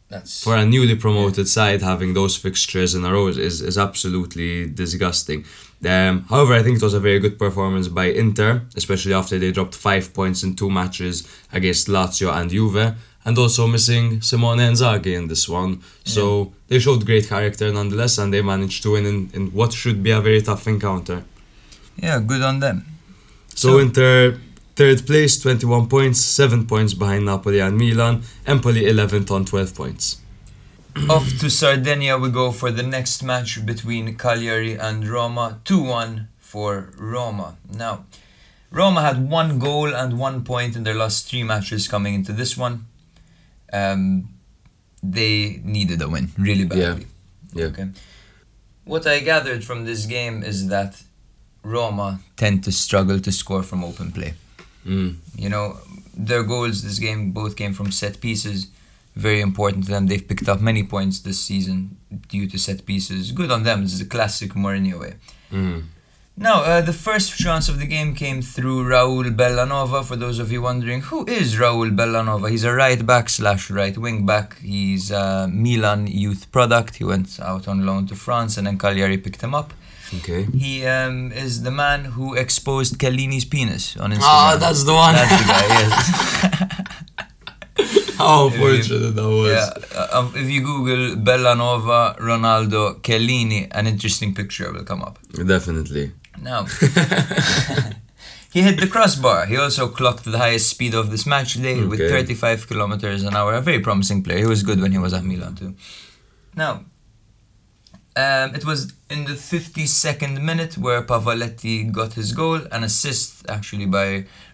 That's for a newly promoted side having those fixtures in a row is, is absolutely disgusting. Um, however, I think it was a very good performance by Inter, especially after they dropped five points in two matches against Lazio and Juve, and also missing Simone Inzaghi in this one. So they showed great character nonetheless, and they managed to win in, in what should be a very tough encounter. yeah, good on them. So, So- Inter third place, 21 points, 7 points behind Napoli and Milan, Empoli 11th on 12 points. Off to Sardinia we go for the next match between Cagliari and Roma. 2 1 for Roma. Now, Roma had one goal and one point in their last three matches coming into this one. Um, they needed a win really badly. Yeah. Okay. What I gathered from this game is that Roma tend to struggle to score from open play. Mm. You know, their goals this game both came from set pieces. very important to them. They've picked up many points this season due to set pieces. Good on them. This is a classic Mourinho way. Mhm. Now, uh, the first chance of the game came through Raul Bellanova. For those of you wondering, who is Raul Bellanova? He's a right back slash right wing back. He's a Milan youth product. He went out on loan to France and then Cagliari picked him up. Okay. He um, is the man who exposed Chiellini's penis on Instagram. Ah, that's the one. That's the guy, yes. How unfortunate that was. yeah. uh, um, if you Google Bellanova, Ronaldo, Kellini, an interesting picture will come up. Definitely. Now, he hit the crossbar. He also clocked the highest speed of this match today with 35 kilometers an hour. A very promising player. He was good when he was at Milan too. Now, um, it was in the 52nd minute where Pavoletti got his goal, an assist actually by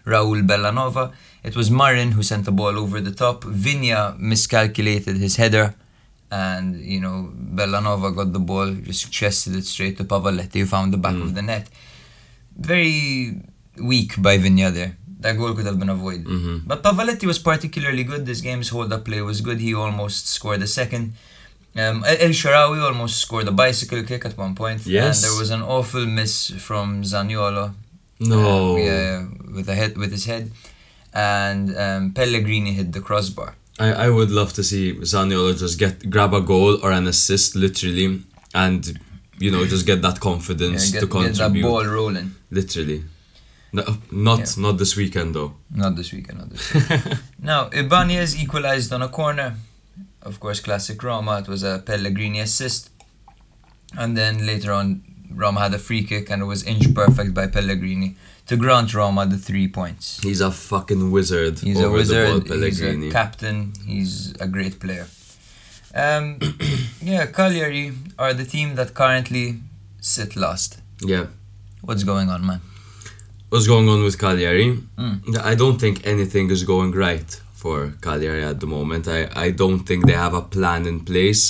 Raul Bellanova. It was Marin who sent the ball over the top. Viña miscalculated his header, and you know Bellanova got the ball, just chested it straight to Pavoletti, who found the back of the net. Very weak by Viña there. That goal could have been avoided. Mhm. But Pavoletti was particularly good. This game's hold-up play was good. He almost scored a second. Um, El Shaarawy almost scored a bicycle kick at one point. Yes. And there was an awful miss from Zaniolo. No. Um, yeah, with a head with his head. And um, Pellegrini hit the crossbar. I, I would love to see Zaniolo just get grab a goal or an assist literally and you know just get that Yeah, confidence get, to get that contribute ball rolling. literally no, not Yeah. not this weekend though Not this weekend, not this weekend. now, Ibanez equalized on a corner. Of course, classic Roma. It was a Pellegrini assist. And then later on, Roma had a free kick and it was inch perfect by Pellegrini to grant Roma the three points. he's a fucking wizard He's a wizard. ball he's a captain. He's a great player. Um, yeah, Cagliari are the team that currently sit last. yeah What's going on, man? what's going on with Cagliari Mm. I don't think anything is going right for Cagliari at the moment I, I don't think they have a plan in place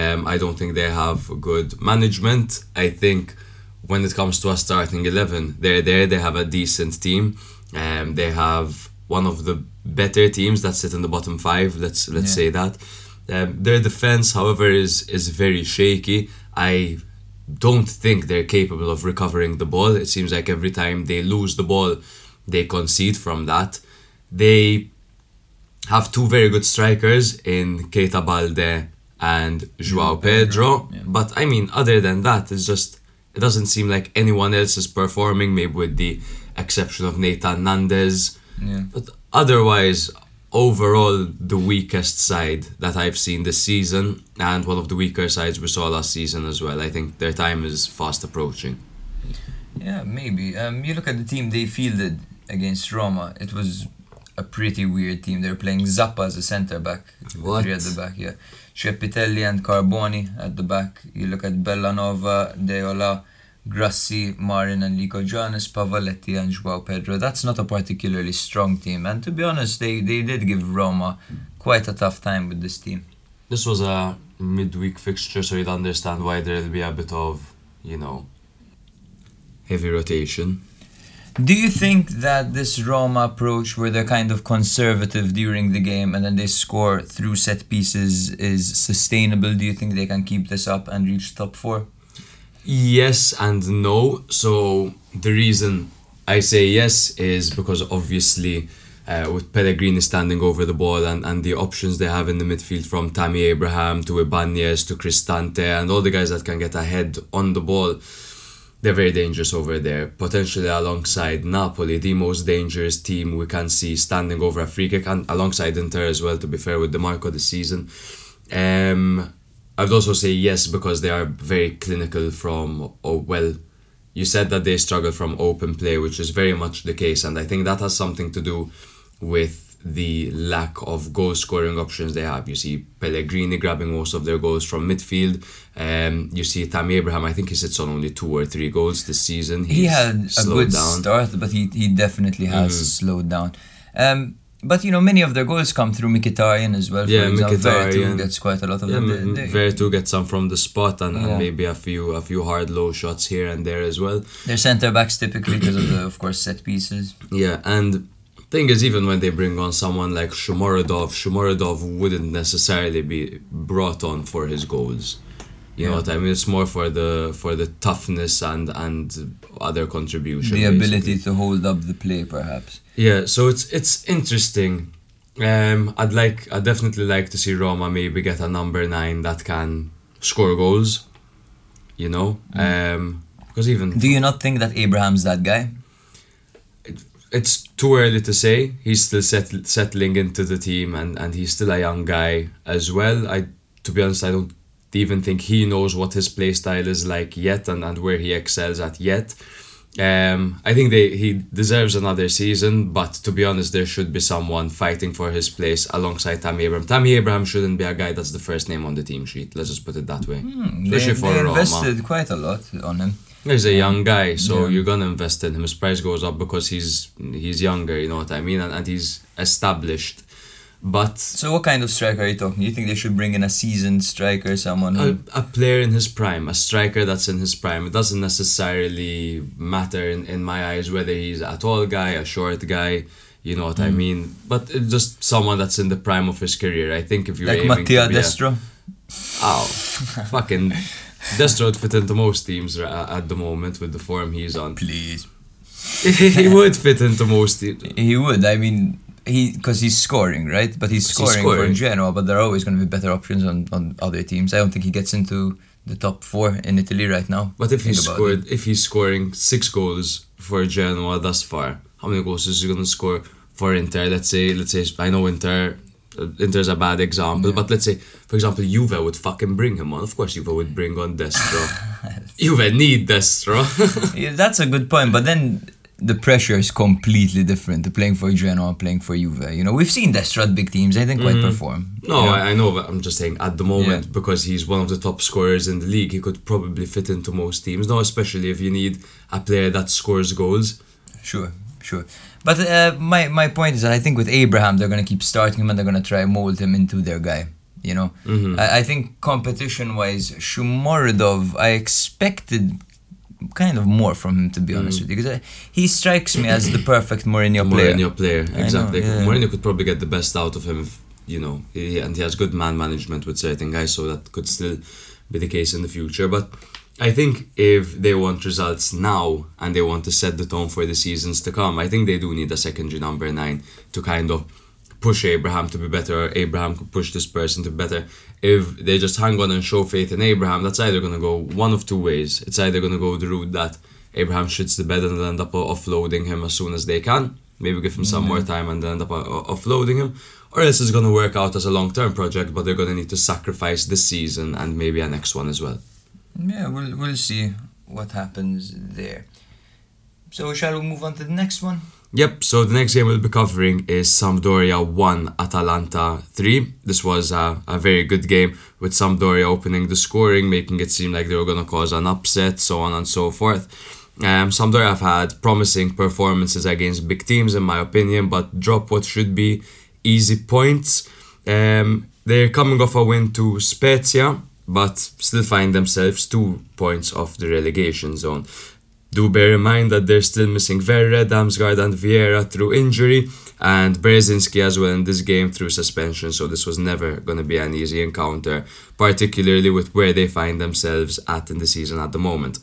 um, I don't think they have good management I think when it comes to a starting 11 they're there they have a decent team um, they have one of the better teams that sit in the bottom five let's let's Yeah. say that um, their defense however is is very shaky I don't think they're capable of recovering the ball. It seems like every time they lose the ball, they concede from that. They have two very good strikers in Keita Balde and Joao Pedro, yeah. but I mean, other than that, it's just it doesn't seem like anyone else is performing. Maybe with the exception of Nathan Nandez, Yeah. but otherwise, overall, the weakest side that I've seen this season, and one of the weaker sides we saw last season as well. I think their time is fast approaching. Yeah, maybe. Um, you look at the team they fielded against Roma. It was a pretty weird team. They're playing Zappa as a centre back, What? three at the back. Yeah, Ceppitelli and Carboni at the back. You look at Bellanova, Deiola, Grassi, Marin, and Lico Jonas, Pavoletti, and Joao Pedro. That's not a particularly strong team. And to be honest, they they did give Roma quite a tough time with this team. This was a midweek fixture, so you'd understand why there'll be a bit of, you know, heavy rotation. Do you think that this Roma approach, where they're kind of conservative during the game and then they score through set pieces, is sustainable? Do you think they can keep this up and reach top four? Yes and no. So the reason I say yes is because obviously uh, with Pellegrini standing over the ball and, and the options they have in the midfield from Tammy Abraham to Ibanez to Cristante and all the guys that can get ahead on the ball, they're very dangerous over there. Potentially alongside Napoli, the most dangerous team we can see standing over a free kick and alongside Inter as well, to be fair, with the Dimarco this season. Um, I would also say yes because they are very clinical from oh well you said that they struggle from open play which is very much the case and I think that has something to do with the lack of goal scoring options they have. You see Pellegrini grabbing most of their goals from midfield. Um, you see Tammy Abraham, I think he sits on only two or three goals this season. he had a good down. start, but he, he definitely has Mhm. slowed down. Um, but you know, many of their goals come through Mkhitaryan as well. For Yeah, example, Veretout gets quite a lot of Yeah, them. They- they- Where to get some from the spot and, Yeah. and maybe a few a few hard low shots here and there as well. They're centre backs typically because of the, of course, set pieces. Yeah, and Thing is, even when they bring on someone like Shomurodov, Shomurodov wouldn't necessarily be brought on for his goals. You know what I mean? It's more for the for the toughness and and other contribution. The ability to hold up the play, perhaps. Yeah, so it's it's interesting. Um, I'd like I'd definitely like to see Roma maybe get a number nine that can score goals. You know, um, because even Do you not think that Abraham's that guy? It's too early to say. He's still settle, settling into the team, and, and he's still a young guy as well. I, to be honest, I don't even think he knows what his play style is like yet, and, and where he excels at yet. Um, I think they he deserves another season, but to be honest, there should be someone fighting for his place alongside Tammy Abraham. Tammy Abraham shouldn't be a guy that's the first name on the team sheet. Let's just put it that way. They, for they Roma. invested quite a lot on him. He's a young guy, so Yeah. you're gonna invest in him. His price goes up because he's he's younger, you know what I mean, and, and he's established. But So, what kind of striker are you talking? You think they should bring in a seasoned striker, someone who? a, a player in his prime, a striker that's in his prime, it doesn't necessarily matter in, in my eyes whether he's a tall guy, a short guy, you know what I hmm. mean. But it's just someone that's in the prime of his career. I think if you're like Mattia be a- Destro? Oh, fucking Destro would fit into most teams at the moment with the form he's on. Please. he would fit into most teams. He would. I mean, he because he's scoring, right? But he's He's scoring, scoring. for Genoa. But there are always going to be better options on, on other teams. I don't think he gets into the top four in Italy right now. But if he Think about scored, if he's scoring six goals for Genoa thus far, how many goals is he going to score for Inter? Let's say, let's say, I know Inter, Inter's a bad example, but let's say, for example, Juve would fucking bring him on. Of course, Juve would bring on Destro. Juve need Destro. Yeah, that's a good point. But then the pressure is completely different to playing for Genoa and playing for Juve. You know, we've seen Destro at big teams. I think quite perform. Mm. no, You know? I, I know, but I'm just saying at the moment Yeah. because he's one of the top scorers in the league, he could probably fit into most teams. No, especially if you need a player that scores goals. Sure, sure. But uh, my my point is that I think with Abraham they're gonna keep starting him and they're gonna try mold him into their guy. You know, Mm-hmm. I, I think competition wise, Shomurodov, I expected kind of more from him to be honest with you because he strikes me as the perfect Mourinho player. Mourinho player, know, exactly. yeah. Mourinho could probably get the best out of him, if, you know, he, and he has good man management with certain guys, so that could still be the case in the future. But I think if they want results now and they want to set the tone for the seasons to come, I think they do need a secondary number nine to kind of push Abraham to be better, or Abraham could push this person to be better. If they just hang on and show faith in Abraham, that's either going to go one of two ways. It's either going to go the route that Abraham shits the bed and they'll end up offloading him as soon as they can, maybe give him some more time and then end up uh, offloading him, or else it's going to work out as a long term project, but they're going to need to sacrifice this season and maybe a next one as well. Yeah, we'll we'll see what happens there. So shall we move on to the next one? Yep, so the next game we'll be covering is Sampdoria 1, Atalanta 3. This was a, a very good game with Sampdoria opening the scoring, making it seem like they were going to cause an upset, so on and so forth. Um, Sampdoria have had promising performances against big teams, in my opinion, but drop what should be easy points. Um, they're coming off a win to Spezia, but still find themselves two points off the relegation zone. Do bear in mind that they're still missing Verre, Damsgaard, and Vieira through injury, and Bereszynski as well in this game through suspension. So this was never going to be an easy encounter, particularly with where they find themselves at in the season at the moment.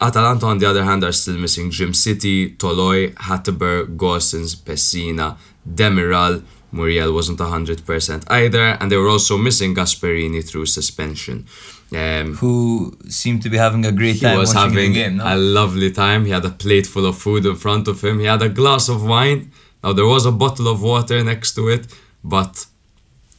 Atalanta, on the other hand, are still missing Djimsiti, Toloi, Hateboer, Gosens, Pessina, Demiral. Muriel wasn't 100% either, and they were also missing Gasperini through suspension. Um, Who seemed to be having a great he time was having the game. No? a lovely time. He had a plate full of food in front of him. He had a glass of wine. Now there was a bottle of water next to it, but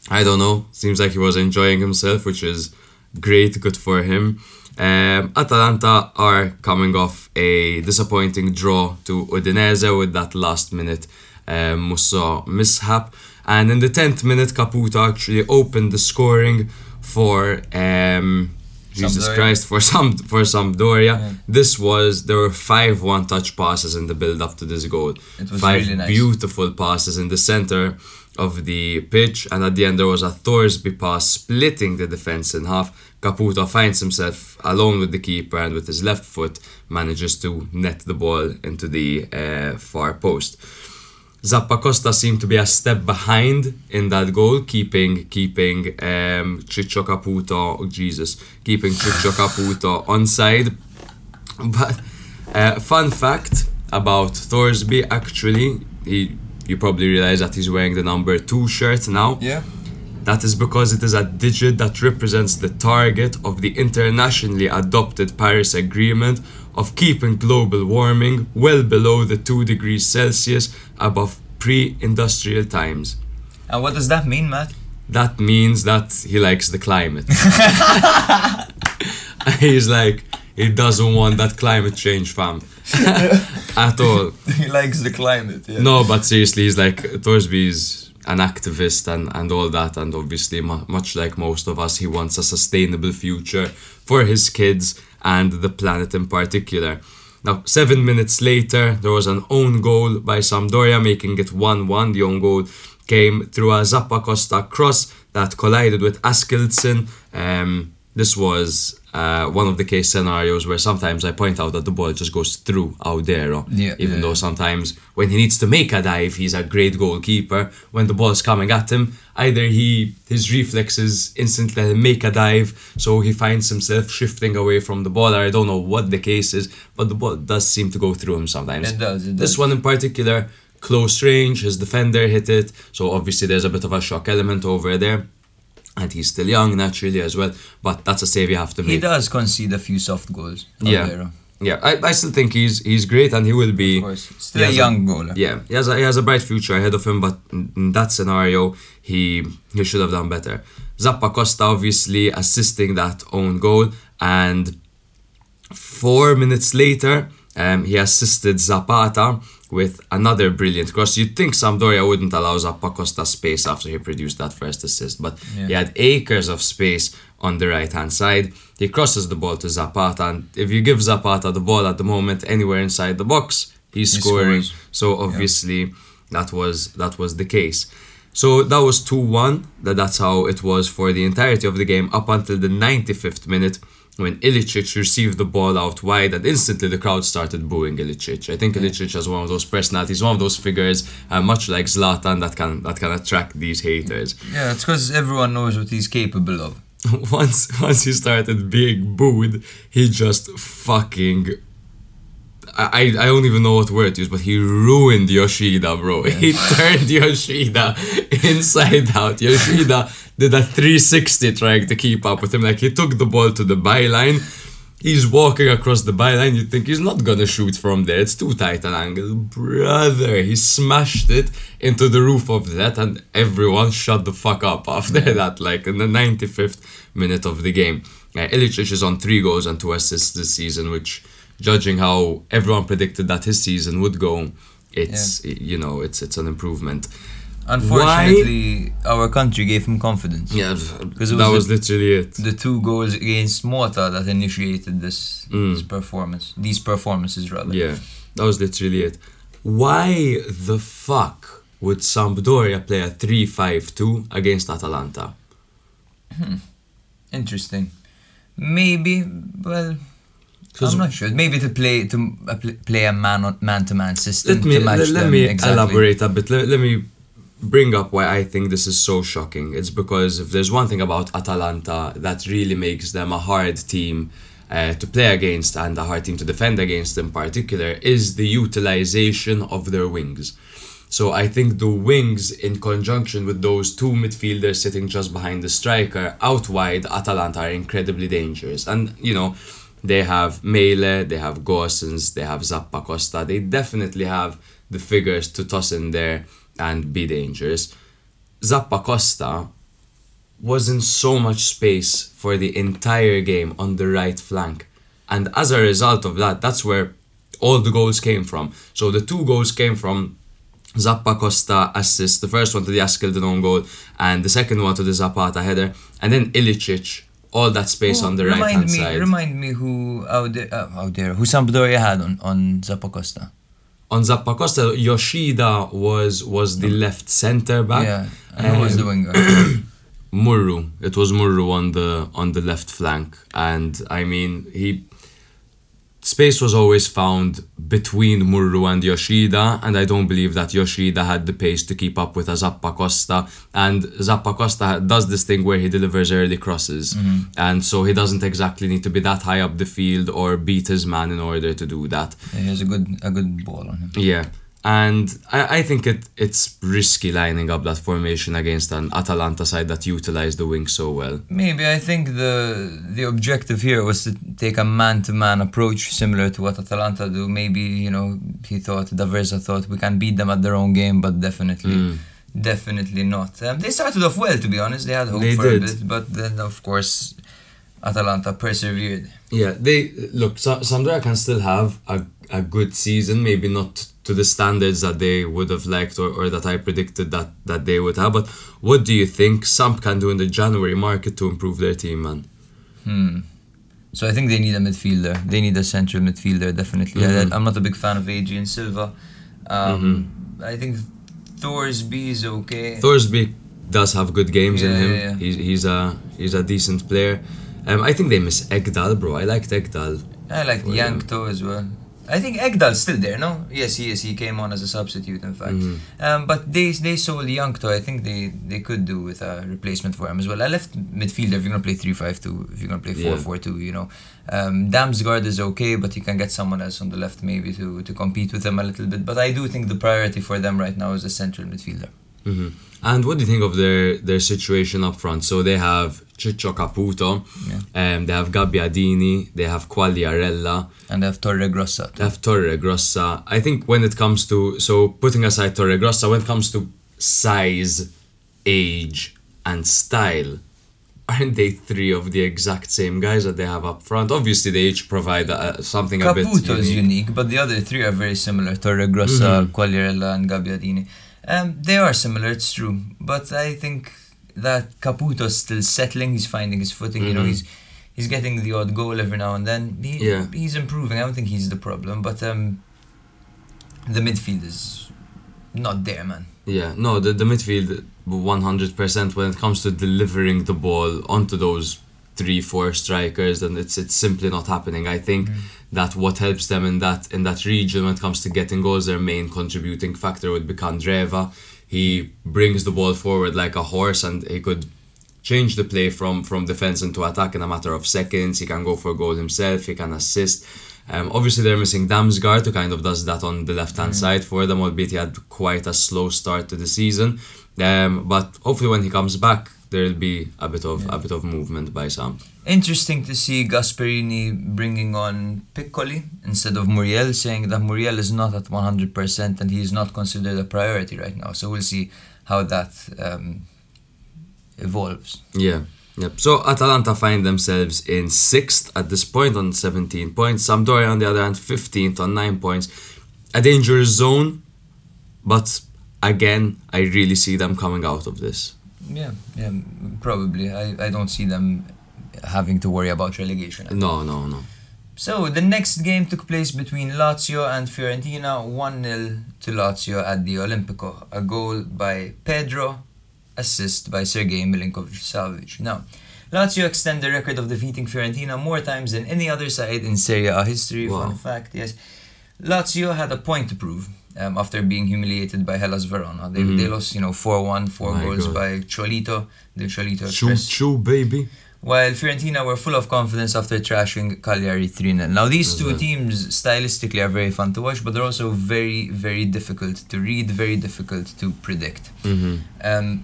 I don't know. Seems like he was enjoying himself, which is great, good for him. Um, Atalanta are coming off a disappointing draw to Udinese with that last minute um, Musso mishap. And in the 10th minute, Caputo actually opened the scoring for um, Jesus Sampdoria. Christ for some for Sampdoria. This was there were five one touch passes in the build up to this goal. It was five really nice. beautiful passes in the center of the pitch, and at the end there was a Thorsby pass splitting the defense in half. Caputo finds himself alone with the keeper and with his left foot manages to net the ball into the uh, far post. Zappacosta seemed to be a step behind in that goal, keeping keeping um, Ciccio Caputo, oh Jesus, keeping Ciccio Caputo onside. But uh, fun fact about Thorsby, actually, he you probably realize that he's wearing the number two shirt now. Yeah. That is because it is a digit that represents the target of the internationally adopted Paris Agreement of keeping global warming well below the 2 degrees Celsius above pre industrial times. And what does that mean, Matt? That means that he likes the climate. He's like, he doesn't want that climate change, fam. At all. he likes the climate. Yeah. No, but seriously, he's like Thorsby is an activist and, and all that, and obviously, mu- much like most of us, he wants a sustainable future for his kids and the planet in particular. Now, seven minutes later, there was an own goal by Sampdoria, making it 1 1. The own goal came through a Zappacosta cross that collided with Askildsen. Um, this was uh, one of the case scenarios where sometimes I point out that the ball just goes through Audero. Yeah, even yeah, though sometimes when he needs to make a dive, he's a great goalkeeper. When the ball's coming at him, either he his reflexes instantly make a dive, so he finds himself shifting away from the ball. I don't know what the case is, but the ball does seem to go through him sometimes. It does, it This one in particular, close range, his defender hit it, so obviously there's a bit of a shock element over there. And he's still young, naturally, as well. But that's a save you have to make. He does concede a few soft goals. Yeah. Audero. Yeah, I, I still think he's he's great and he will be. Of course. Still a young goaler. Yeah, he has a, he has a bright future ahead of him, but in, in that scenario, he he should have done better. Zappacosta obviously assisting that own goal, and four minutes later, um, he assisted Zapata with another brilliant cross. You'd think Sampdoria wouldn't allow Zappacosta space after he produced that first assist, but Yeah. he had acres of space on the right hand side. He crosses the ball to Zapata, and if you give Zapata the ball at the moment anywhere inside the box, he's He scoring. scores. So obviously that was that was the case. So that was 2-1. That that's how it was for the entirety of the game up until the 95th minute when Ilicic received the ball out wide and instantly the crowd started booing Ilicic. I think Ilicic has one of those personalities, one of those figures, uh, much like Zlatan, that can that can attract these haters. Yeah, it's because everyone knows what he's capable of. once once he started being booed, he just fucking I, I don't even know what word to use, but he ruined Yoshida, bro. He turned Yoshida inside out. Yoshida did a 360 trying to keep up with him. Like he took the ball to the byline. He's walking across the byline. You think he's not gonna shoot from there. It's too tight an angle. Brother, he smashed it into the roof of that, and everyone shut the fuck up after that, like in the 95th minute of the game. Uh, Ilicic is on three goals and two assists this season, which, judging how everyone predicted that his season would go, it's you know it's it's an improvement. Unfortunately, our country gave him confidence. Yeah, Because that was the- literally it. The two goals against Malta that initiated this, Mm. this performance, these performances rather. Yeah, that was literally it. Why the fuck would Sampdoria play a 3-5-2 against Atalanta? Hmm. Interesting. Maybe, well, I'm not sure. Maybe to play to uh, play a man on man to man system Let me to match let, let me exactly. elaborate a bit. Let, let me bring up why I think this is so shocking. It's because if there's one thing about Atalanta that really makes them a hard team uh, to play against and a hard team to defend against in particular is the utilization of their wings. So I think the wings, in conjunction with those two midfielders sitting just behind the striker, out wide, Atalanta are incredibly dangerous. And you know, they have Maehle, they have Gosens, they have Zappacosta. They definitely have the figures to toss in there and be dangerous. Zappacosta was in so much space for the entire game on the right flank. And as a result of that, that's where all the goals came from. So the two goals came from Zappacosta assist, the first one to the Askildsen goal, and the second one to the Zapata header, and then Ilicic, all that space on the right remind hand me, side. Remind me who out there, uh, out there who Sampdoria had on on Zappacosta. on Zappacosta, Yoshida was was the left centre back. Yeah, and who was the Um, winger? Murru. It was Murru on the on the left flank, and I mean he. Space was always found between Murru and Yoshida, and I don't believe that Yoshida had the pace to keep up with a Zappacosta. And Zappacosta does this thing where he delivers early crosses, mm-hmm. and so he doesn't exactly need to be that high up the field or beat his man in order to do that. Yeah, he has a good a good ball on him. Yeah. And I, I think it it's risky lining up that formation against an Atalanta side that utilized the wing so well. Maybe I think the the objective here was to take a man-to-man approach, similar to what Atalanta do. Maybe you know he thought D'Aversa thought we can beat them at their own game, but definitely, Hmm. definitely not. Um, they started off well, to be honest. They had hope They for did. a bit, but then of course Atalanta persevered. Yeah, they look. Sampdoria can still have a, a good season, maybe not to the standards that they would have liked or, or that I predicted that, that they would have. But what do you think Samp can do in the January market to improve their team, man? Hmm. So I think they need a midfielder. They need a central midfielder, definitely. Mhm. I, I'm not a big fan of Adrien Silva. Um, I think Thorsby is okay. Thorsby does have good games in him. yeah, yeah. He's, he's a he's a decent player. Um, I think they miss Ekdal, bro. I liked Ekdal. I like Well, yeah. Jankto as well. I think Ekdal's still there, no? Yes, he is. He came on as a substitute, in fact. Mhm. Um, but they they sold Jankto. I think they, they could do with a replacement for him as well. I left midfielder if you're gonna play 3-5-2, if you're gonna play Yeah. 4-4-2, you know. Um, Damsgaard is okay, but you can get someone else on the left maybe to, to compete with them a little bit. But I do think the priority for them right now is a central midfielder. Hmm And what do you think of their their situation up front? So they have Ciccio Caputo, um, they have Gabbiadini, they have Quagliarella, And they have Torregrossa. they have Torregrossa. I think when it comes to so putting aside Torregrossa, when it comes to size, age, and style, aren't they three of the exact same guys that they have up front? Obviously, they each provide uh, something a bit Caputo is unique. unique, but the other three are very similar. Torregrossa, Mhm. Quagliarella, and Gabbiadini. Um, they are similar, it's true, but I think that Caputo's still settling. He's finding his footing. You know, Mhm. he's he's getting the odd goal every now and then. He, Yeah. he's improving. I don't think he's the problem, but um, the midfield is not there, man. Yeah, no, the, the midfield 100% when it comes to delivering the ball onto those three, four strikers, then it's it's simply not happening. I think that what helps them in that in that region when it comes to getting goals, their main contributing factor would be Candreva. He brings the ball forward like a horse, and he could change the play from from defense into attack in a matter of seconds. He can go for a goal himself. He can assist. Um, obviously, they're missing Damsgaard, who kind of does that on the left hand side for them, albeit he had quite a slow start to the season. Um, but hopefully, when he comes back, there'll be a bit of a bit of movement by some. Interesting to see Gasperini bringing on Piccoli instead of Muriel, saying that Muriel is not at 100% and he is not considered a priority right now. So we'll see how that um, evolves. Yeah. Yep. So Atalanta find themselves in sixth at this point on 17 points. Sampdoria, on the other hand, 15th on 9 points. A dangerous zone, but again, I really see them coming out of this. Yeah, yeah, probably. I, I don't see them having to worry about relegation. No, no, no. So the next game took place between Lazio and Fiorentina, 1-0 to Lazio at the Olimpico. A goal by Pedro, assist by Sergei Milinkovic-Savic. Now, Lazio extend the record of defeating Fiorentina more times than any other side in Serie A history. Wow. Fun fact, yes. Lazio had a point to prove um, after being humiliated by Hellas Verona. They, Mhm. they lost, you know, 4-1, four My goals God. by Cholito, the Cholito Choo choo, baby. while Fiorentina were full of confidence after trashing Cagliari 3 0. Now, these two teams stylistically are very fun to watch, but they're also very, very difficult to read, very difficult to predict. hmm Um,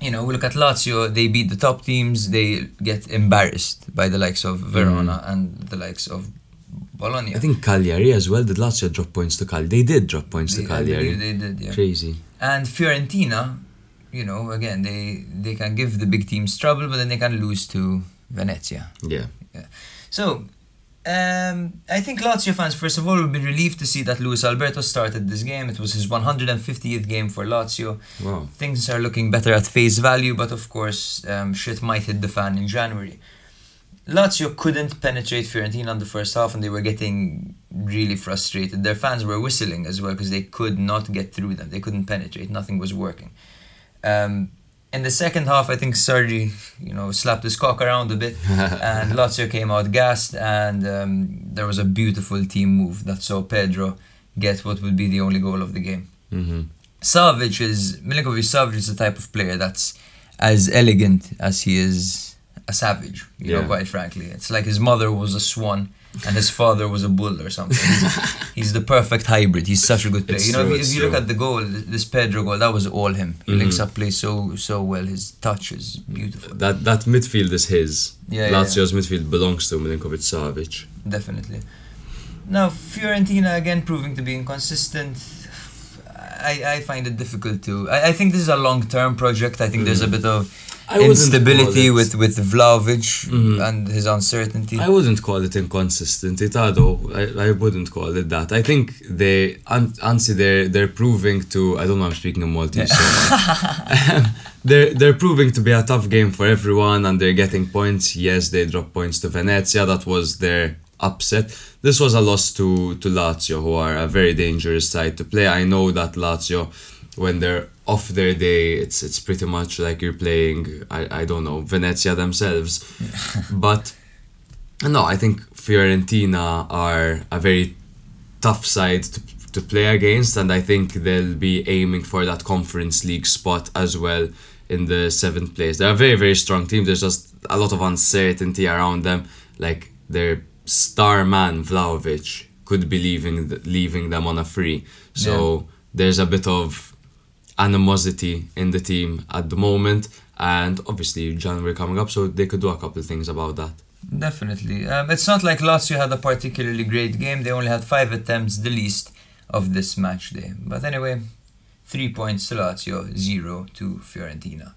you know, we look at Lazio, they beat the top teams, they get embarrassed by the likes of Verona and the likes of Bologna. I think Cagliari as well. Did Lazio drop points to Cagliari? They did drop points to They- believe Cagliari. they did, yeah. Crazy. And Fiorentina, you know, again, they, they can give the big teams trouble, but then they can lose to Venezia. Yeah. So, um, I think Lazio fans, first of all, will be relieved to see that Luis Alberto started this game. It was his 150th game for Lazio. Wow. Things are looking better at face value, but of course, um, shit might hit the fan in January. Lazio couldn't penetrate Fiorentina in the first half, and they were getting really frustrated. Their fans were whistling as well because they could not get through them. They couldn't penetrate. Nothing was working. Um, in the second half, I think Sergi, you know, slapped his cock around a bit, and Lazio came out gassed, and um, there was a beautiful team move that saw Pedro get what would be the only goal of the game. hmm Savic is Milinkovic Savic is the type of player that's as elegant as he is a savage. You know, quite frankly, it's like his mother was a swan and his father was a bull or something. He's, he's the perfect hybrid. He's such a good player. It's you know, true, if, if you look at the goal, this Pedro goal, that was all him. He links Mhm. up play so so well. His touch is beautiful. That that midfield is his. Yeah, yeah, Lazio's midfield belongs to Milinkovic Savic. Definitely. Now Fiorentina again proving to be inconsistent. I, I find it difficult to. I, I think this is a long term project. I think there's a bit of. I instability it- with with Vlahovic Mhm. and his uncertainty. I wouldn't call it inconsistent, Itado. I, I wouldn't call it that. I think they, an- Anzi, they're they're proving to. I don't know. I'm speaking in Maltese. So they're they're proving to be a tough game for everyone, and they're getting points. Yes, they dropped points to Venezia. That was their upset. This was a loss to to Lazio, who are a very dangerous side to play. I know that Lazio, when they're off their day, it's it's pretty much like you're playing. I I don't know Venezia themselves, but. No, I think Fiorentina are a very tough side to, to play against, and I think they'll be aiming for that Conference League spot as well in the seventh place. They're a very, very strong team. There's just a lot of uncertainty around them. Like their star man Vlahovic could be leaving leaving them on a free. So there's a bit of animosity in the team at the moment, and obviously January coming up, so they could do a couple of things about that. Definitely. Um, it's not like Lazio had a particularly great game. They only had five attempts, the least of this match day. But anyway, three points to Lazio, zero to Fiorentina.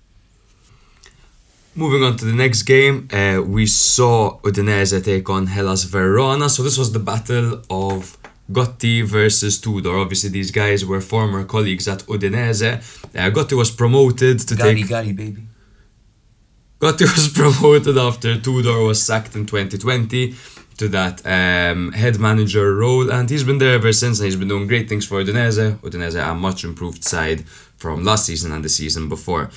Moving on to the next game, uh, we saw Udinese take on Hellas Verona. So this was the battle of Gotti versus Tudor. Obviously, these guys were former colleagues at Udinese. Uh, Gotti was promoted to Gary, take. Gary, baby. Gotti was promoted after Tudor was sacked in 2020 to that um, head manager role, and he's been there ever since. And he's been doing great things for Udinese. Udinese, a much improved side from last season and the season before.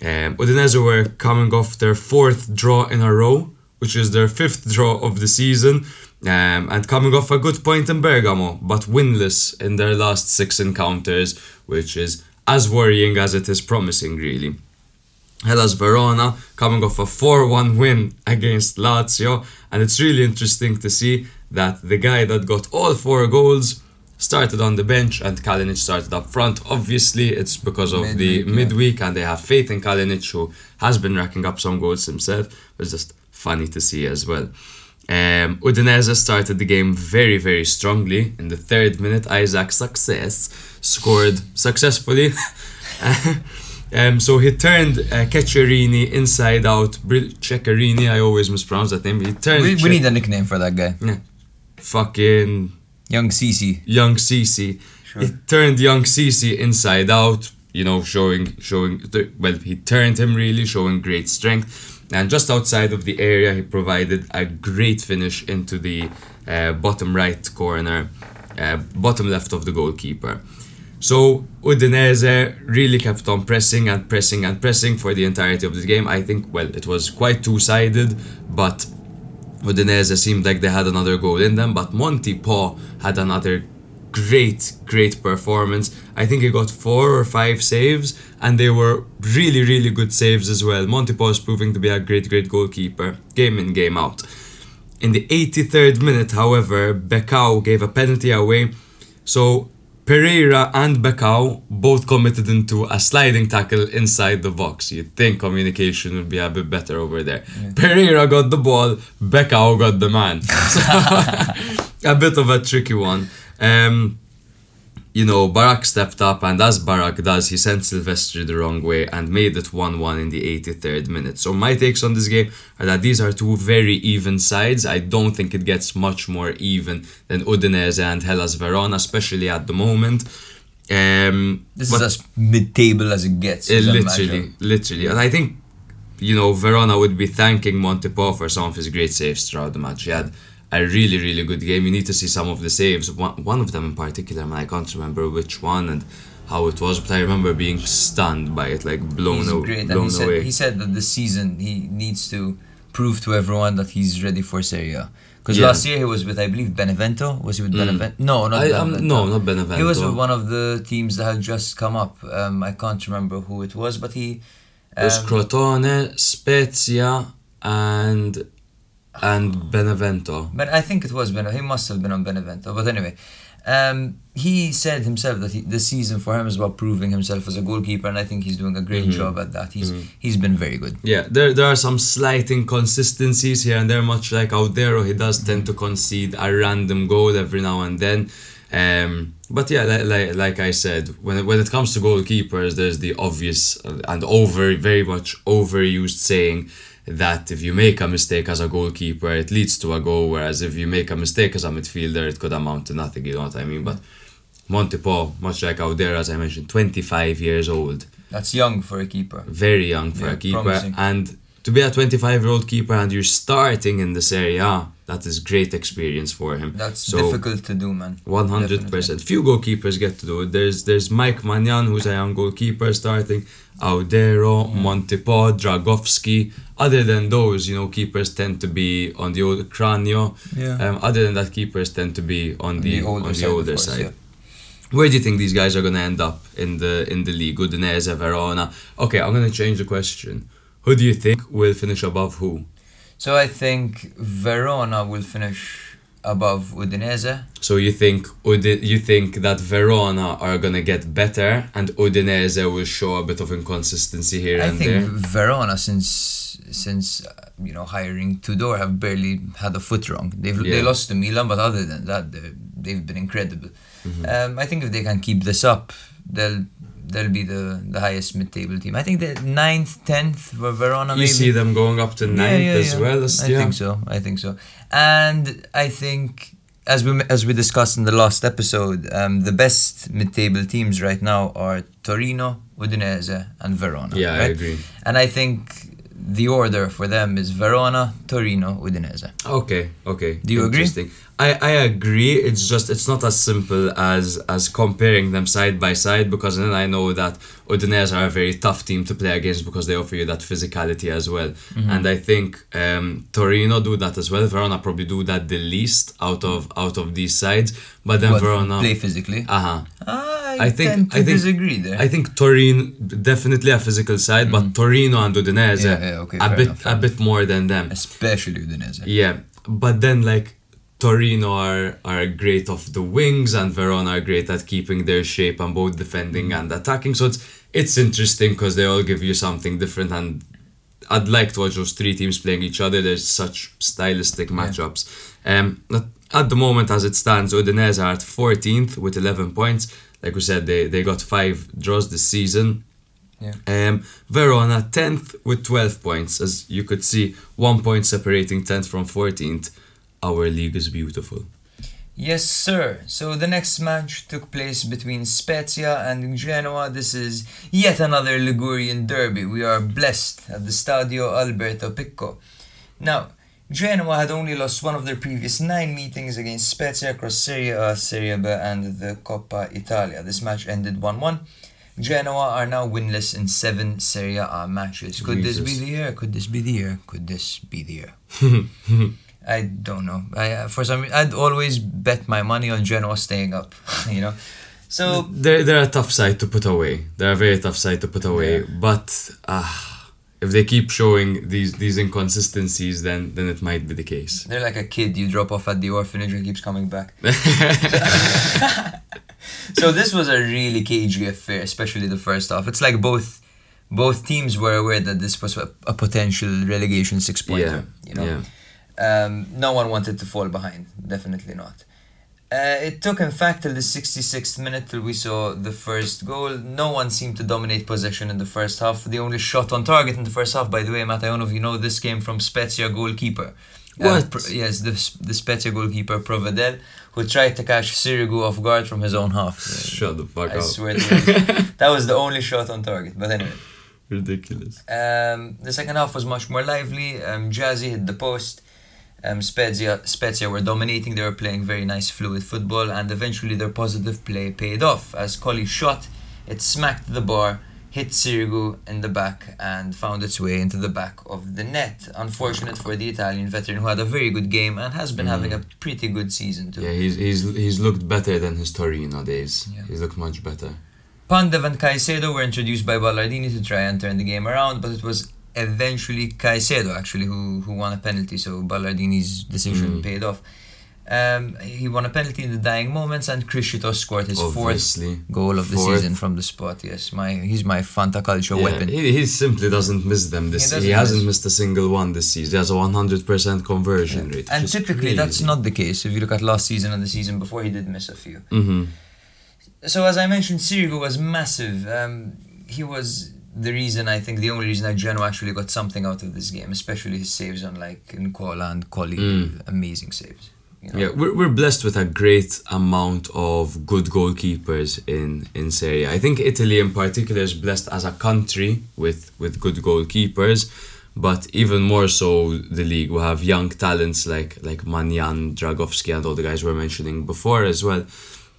Um, Udinese were coming off their fourth draw in a row, which is their fifth draw of the season, um, and coming off a good point in Bergamo, but winless in their last six encounters, which is as worrying as it is promising, really. Hellas Verona coming off a 4 1 win against Lazio. And it's really interesting to see that the guy that got all four goals started on the bench and Kalinic started up front. Obviously, it's because of the Midweek, yeah. midweek and they have faith in Kalinic, who has been racking up some goals himself. It's just funny to see as well. Um, Udinese started the game very, very strongly. In the third minute, Isaac Success scored successfully. um, so he turned uh, Ceccherini inside out. Bril- Ceccherini, I always mispronounce that name. He turned We, we Ce- need a nickname for that guy. Yeah. fucking Young Cece. young Cece. Sure. He turned young Cece inside out, you know, showing showing th- well, he turned him really, showing great strength. And just outside of the area, he provided a great finish into the uh, bottom right corner, uh, bottom left of the goalkeeper. So Udinese really kept on pressing and pressing and pressing for the entirety of the game. I think, well, it was quite two-sided, but Udinese seemed like they had another goal in them, but Montipò had another great, great performance. I think he got four or five saves, and they were really, really good saves as well. Is proving to be a great, great goalkeeper, game in, game out. In the 83rd minute, however, Becão gave a penalty away, so Pereyra and Becão both committed into a sliding tackle inside the box. You'd think communication would be a bit better over there. Pereyra got the ball, Becão got the man. So, a bit of a tricky one. Um, you know, Barak stepped up, and as Barak does, he sent Silvestri the wrong way and made it 1 1 in the 83rd minute. So, my takes on this game are that these are two very even sides. I don't think it gets much more even than Udinese and Hellas Verona, especially at the moment. Um, This is as mid-table as it gets. as a literally, literally. And I think, you know, Verona would be thanking Montipò for some of his great saves throughout the match. He had a really, really good game. You need to see some of the saves. One, one of them in particular, man, I can't remember which one and how it was, but I remember being stunned by it, like blown, o- great, blown he said, he said that this season he needs to prove to everyone that he's ready for Serie A. Because Yeah. last year he was with, I believe, Benevento. Was he with Benevento? No, not I, Benevento. um, no, not Benevento. He was with one of the teams that had just come up. Um, I can't remember who it was, but he. It was um, Crotone, Spezia, and and Benevento. But I think it was Benevento. He must have been on Benevento. But anyway, um, he said himself that he, this season for him is about proving himself as a goalkeeper, and I think he's doing a great job at that. He's he's been very good. Yeah, there there are some slight inconsistencies here and there, much like Audero. He does tend to concede a random goal every now and then. Um, but yeah, like, like, like I said, when it, when it comes to goalkeepers, there's the obvious and over very much overused saying that if you make a mistake as a goalkeeper, it leads to a goal, whereas if you make a mistake as a midfielder, it could amount to nothing. You know what I mean? But Montipò, much like Audero, as I mentioned, 25 years old That's young for a keeper. very young for Yeah, a keeper promising. and to be a 25 year old keeper and you're starting in the Serie A that is great experience for him That's so difficult to do, man. 100% Definitely. few goalkeepers get to do it there's there's Mike Maignan who's a young goalkeeper starting Audero Mm. Montipò Dragowski other than those you know keepers tend to be on the old Cragno Yeah. um, other than that keepers tend to be on the, the older on the side, older course, side yeah. where do you think these guys are going to end up in the in the league? Udinese, Verona. Okay, I'm going to change the question. Who do you think will finish above who? So I think Verona will finish above Udinese. So you think Udi- you think that Verona are going to get better and Udinese will show a bit of inconsistency here I and think? Verona, since since uh, you know hiring Tudor, have barely had a foot wrong. They've they Yeah. lost to Milan, but other than that, they- they've been incredible. Mm-hmm. Um, I think if they can keep this up, they'll they'll be the the highest mid-table team. I think the ninth, tenth for Verona. You maybe. see them going up to ninth as well as I yeah. think so. I think so. And I think as we as we discussed in the last episode, um, the best mid-table teams right now are Torino, Udinese, and Verona. Yeah, I agree. And I think the order for them is Verona, Torino, Udinese. Okay, okay. Do you agree? I, I agree. It's just it's not as simple as as comparing them side by side because then I know that Udinese are a very tough team to play against because they offer you that physicality as well. Mm-hmm. And I think um, Torino do that as well. Verona probably do that the least out of out of these sides. But then But Verona play physically. uh huh. I, I think I think disagree there. I think Torino definitely a physical side, but Torino and Udinese. Yeah, yeah, okay, a bit enough, a bit more than them. Especially Udinese. Yeah, but then like Torino are are great off the wings, and Verona are great at keeping their shape and both defending and attacking. So it's it's interesting because they all give you something different, and I'd like to watch those three teams playing each other. There's such stylistic matchups. Um, at- at the moment, as it stands, Udinese are at 14th with 11 points. Like we said, they they got five draws this season. Yeah. Um, Verona 10th with 12 points. As you could see, one point separating 10th from 14th. Our league is beautiful. Yes, sir. So the next match took place between Spezia and Genoa. This is yet another Ligurian derby. We are blessed at the Stadio Alberto Picco. Now, Genoa had only lost one of their previous nine meetings against Spezia across Serie A, Serie B, and the Coppa Italia. This match ended 1 1. Genoa are now winless in seven Serie A matches. Could this be the year? Could this be the year? Could this be the year? I don't know. I uh, for some reason I'd always bet my money on Genoa staying up. you know, so They're, they're a tough side to put away. They're a very tough side to put away. Yeah. But uh, if they keep showing these these inconsistencies, then then it might be the case. they're like a kid you drop off at the orphanage and keeps coming back. so this was a really cagey affair, especially the first half. It's like both both teams were aware that this was a, a potential relegation six pointer. yeah, you know. yeah. Um, no one wanted to fall behind. Definitely not. Uh, it took, in fact, till the 66th minute till we saw the first goal. No one seemed to dominate possession in the first half. The only shot on target in the first half, by the way, Matt, I don't know if you know, this came from Spezia goalkeeper. Uh, What? Pro- yes, the, the Spezia goalkeeper Provedel, who tried to catch Sirigu off guard from his own half. Shut the fuck I up. I swear to you. that was the only shot on target. But anyway. Ridiculous. Um, the second half was much more lively. Um, Gyasi hit the post. Um, Spezia, Spezia were dominating. They were playing very nice, fluid football, and eventually their positive play paid off as Colley shot It smacked the bar, hit Sirigu in the back, and found its way into the back of the net. Unfortunate for the Italian veteran who had a very good game and has been having a pretty good season too. Mm. Yeah, he's he's he's looked better than his Torino days. Yeah. He's looked much better. Pandev and Caicedo were introduced by Ballardini to try and turn the game around, but it was eventually Caicedo actually who, who won a penalty, so Ballardini's decision Mm. paid off. Um, he won a penalty in the dying moments, and Criscitos scored his Obviously. fourth goal of the season from the spot. Yes, my he's my Fanta Calcio Yeah, weapon. He, he simply doesn't miss them this He he, hasn't miss. missed a single one this season. He has a 100% conversion rate. and typically that's not the case. If you look at last season and the season before, he did miss a few. hmm So as I mentioned, Sirigu was massive. Um, he was the reason I think the only reason that Genoa actually got something out of this game, especially his saves on like Nzola and Colley, Mm. amazing saves. You know? Yeah, we're, we're blessed with a great amount of good goalkeepers in, in Serie. I think Italy in particular is blessed as a country with, with good goalkeepers, but even more so the league. We have young talents like like Maignan, Dragowski, and all the guys we are mentioning before as well.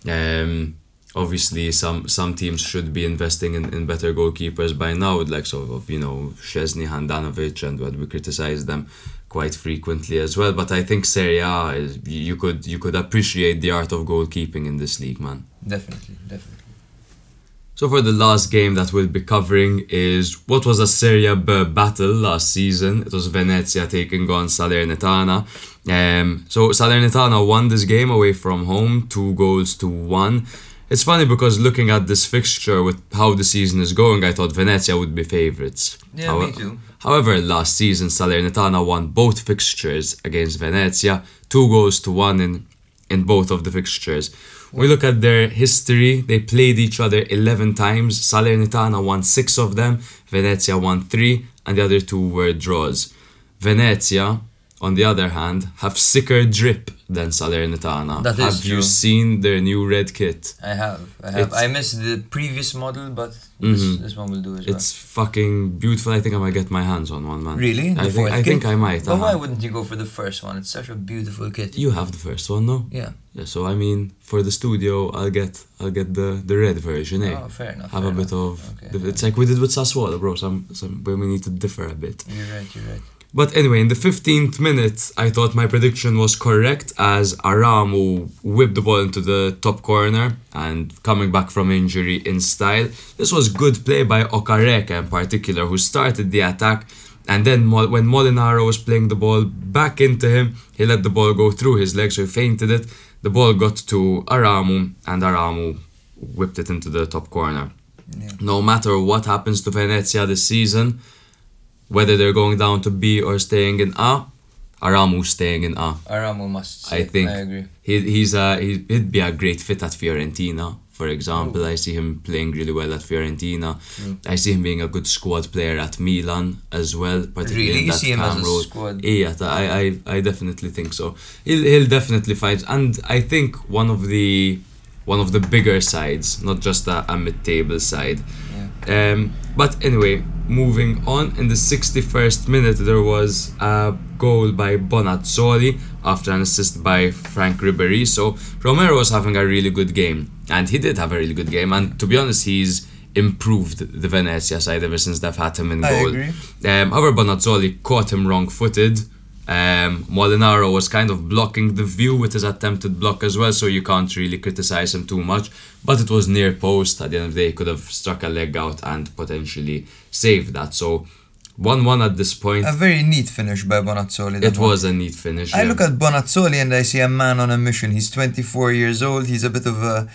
Um, obviously, some some teams should be investing in, in better goalkeepers by now, with like sort of you know Szczesny, Handanovic, and what we criticize them quite frequently as well. But I think Serie A is you could you could appreciate the art of goalkeeping in this league, man. Definitely, definitely. So for the last game that we'll be covering is what was a Serie B battle last season. It was Venezia taking on Salernitana. Um, so Salernitana won this game away from home, two goals to one. It's funny because looking at this fixture with how the season is going, I thought Venezia would be favourites. Yeah, How- me too. However, last season Salernitana won both fixtures against Venezia, two goals to one in, in both of the fixtures. We look at their history, they played each other 11 times. Salernitana won six of them, Venezia won three, and the other two were draws. Venezia, on the other hand, have sicker drip than Salernitana. That is have you seen their new red kit? I have, I have. It's- I missed the previous model, but this, Mhm. this one will do as well. It's fucking beautiful. I think I might get my hands on one, man. really? The I think, I think? I might. But why uh-huh. wouldn't you go for the first one? It's such a beautiful kit. You have the first one, no? yeah. Yeah. So I mean, for the studio, I'll get I'll get the the red version, eh? Oh, fair enough. have fair a bit of. Okay, the- it's like we did with Sassuolo, bro. Some some we need to differ a bit. You're right. You're right. But anyway, in the 15th minute, I thought my prediction was correct as Aramu whipped the ball into the top corner and coming back from injury in style. This was good play by Okereke in particular, who started the attack. And then when Molinaro was playing the ball back into him, he let the ball go through his legs, so he fainted it. The ball got to Aramu, and Aramu whipped it into the top corner. Yeah. No matter what happens to Venezia this season, whether they're going down to B or staying in A, Aramu's staying in A. Aramo must. I think I agree. He, he's a, he, he'd be a great fit at Fiorentina, for example. I see him playing really well at Fiorentina. Hmm. I see him being a good squad player at Milan as well. Particularly Really? in that see him as a role. squad? Yeah, I, I, I definitely think so. He'll, he'll definitely fight, and I think one of the one of the bigger sides, not just a, a mid-table side. Um, but anyway, moving on. In the 61st minute, there was a goal by Bonazzoli after an assist by Frank Ribery. So Romero was having a really good game, and he did have a really good game. And to be honest, he's improved the Venezia side ever since they've had him in I goal. agree. Um, however, Bonazzoli caught him wrong-footed. Um, Molinaro was kind of blocking the view with his attempted block as well, so you can't really criticize him too much. But it was near post. At the end of the day, he could have struck a leg out and potentially saved that. So, one-one at this point. A very neat finish by Bonazzoli. that It one. was a neat finish. I yeah. look at Bonazzoli and I see a man on a mission. He's 24 years old. He's a bit of a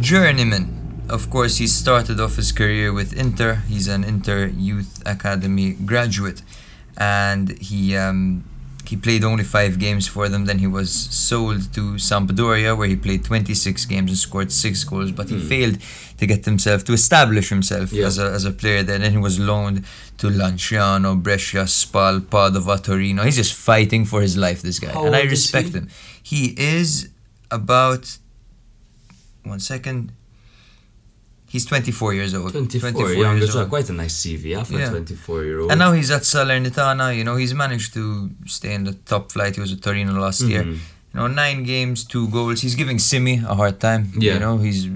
journeyman. Of course, he started off his career with Inter. He's an Inter Youth Academy graduate, and he um, he played only five games for them. Then he was sold to Sampdoria, where he played 26 games and scored six goals. But he failed to get himself to establish himself. Yeah. as a as a player. There, then he was loaned to Lanciano, Brescia, Spal, Padova, Torino. He's just fighting for his life. This guy, How and I respect he? him. He is about one second. He's 24 years old. 24, young years old. Quite a nice CV yeah, for Yeah. a 24 year old. And now he's at Salernitana. You know, he's managed to stay in the top flight. He was at Torino last year. Mhm. You know, nine games, two goals. He's giving Simy a hard time. Yeah. You know, he's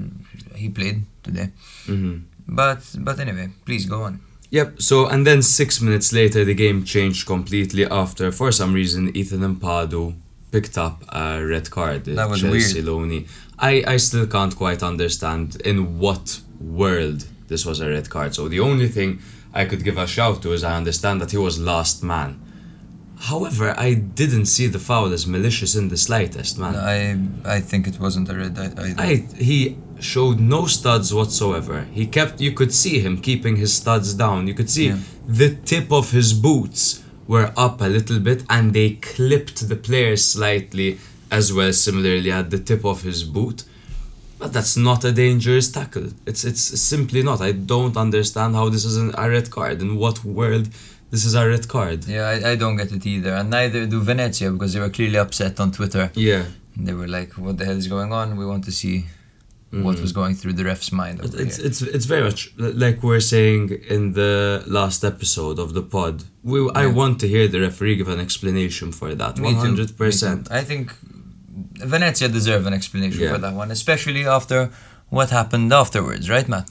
he played today. Mm-hmm. But but anyway, please go on. Yep. So and then six minutes later, the game changed completely after, for some reason, Ethan Ampadu picked up a red card. That was Chelsea weird. Loney. I I still can't quite understand in what world this was a red card. So the only thing I could give a shout to is I understand that he was last man. However, I didn't see the foul as malicious in the slightest, man. I I think it wasn't a red either. I he showed no studs whatsoever. He kept you could see him keeping his studs down. You could see Yeah. the tip of his boots were up a little bit and they clipped the player slightly as well similarly at the tip of his boot. But that's not a dangerous tackle. It's it's simply not. I don't understand how this is an, a red card. In what world this is a red card? yeah, I, I don't get it either, and neither do Venezia because they were clearly upset on Twitter. Yeah. They were like, "What the hell is going on? We want to see what mm. was going through the ref's mind." Over It's here." it's it's very much like we we're saying in the last episode of the pod. We I want to hear the referee give an explanation for that. One hundred percent. I think Venezia deserve an explanation Yeah. for that one, especially after what happened afterwards, right, Matt?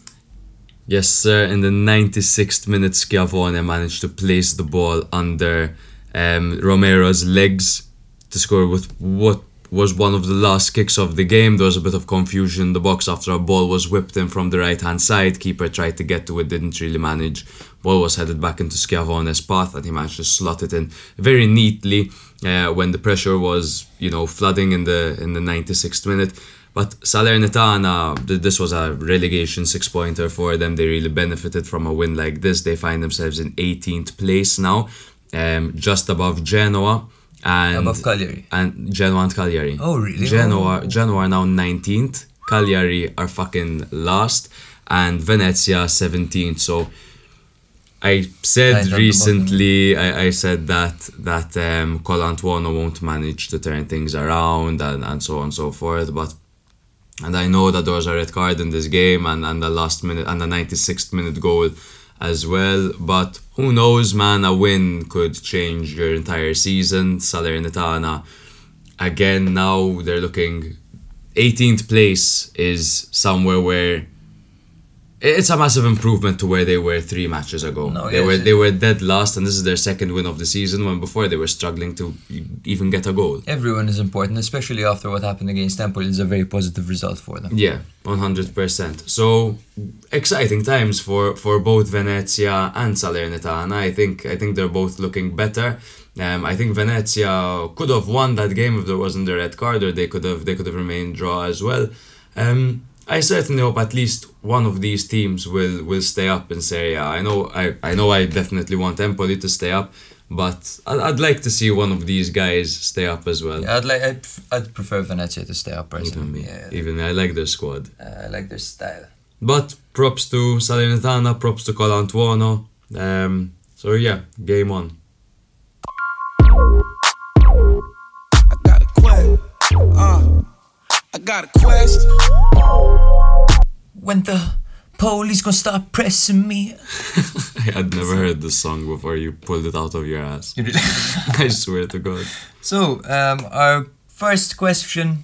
Yes, sir. In the ninety sixth minute, Schiavone managed to place the ball under um, Romero's legs to score with what was one of the last kicks of the game. There was a bit of confusion in the box after a ball was whipped in from the right hand side. Keeper tried to get to it, didn't really manage. Ball was headed back into Schiavone's path, and he managed to slot it in very neatly uh, when the pressure was, you know, flooding in the in the 96th minute. But Salernitana, this was a relegation six pointer for them. They really benefited from a win like this. They find themselves in 18th place now, um, just above Genoa. And Above Cagliari. and Genoa and Cagliari. Oh, really? Genoa, Oh. Genoa are now 19th. Cagliari are fucking last, and Venezia 17th. So I said the recently, I, I said that that um, Colantuono won't manage to turn things around and, and so on and so forth. But and I know that there was a red card in this game and, and the last minute and the 96th minute goal as well. But who knows, man? A win could change your entire season. Salernitana, again, now they're looking. 18th place is somewhere where it's a massive improvement to where they were three matches ago. No, they yes, were they were dead last, and this is their second win of the season. When before they were struggling to even get a goal. Everyone is important, especially after what happened against Temple. It's a very positive result for them. Yeah, one hundred percent. So exciting times for for both Venezia and Salernitana. I think I think they're both looking better. Um, I think Venezia could have won that game if there wasn't the red card, or they could have they could have remained draw as well. Um, I certainly hope at least one of these teams will will stay up in Serie A. I know I, I know I definitely want Empoli to stay up, but I'd, I'd like to see one of these guys stay up as well. Yeah, I'd like. I'd, I'd prefer Venezia to stay up Even personally. me, Yeah, even me, I like their squad. uh, I like their style. But props to Salernitana, props to Colantuono. Um, so yeah, game on. I got a quest. Uh, I got a quest. When the police gonna start pressing me. I had never heard this song before you pulled it out of your ass. I swear to God. So, um, our first question,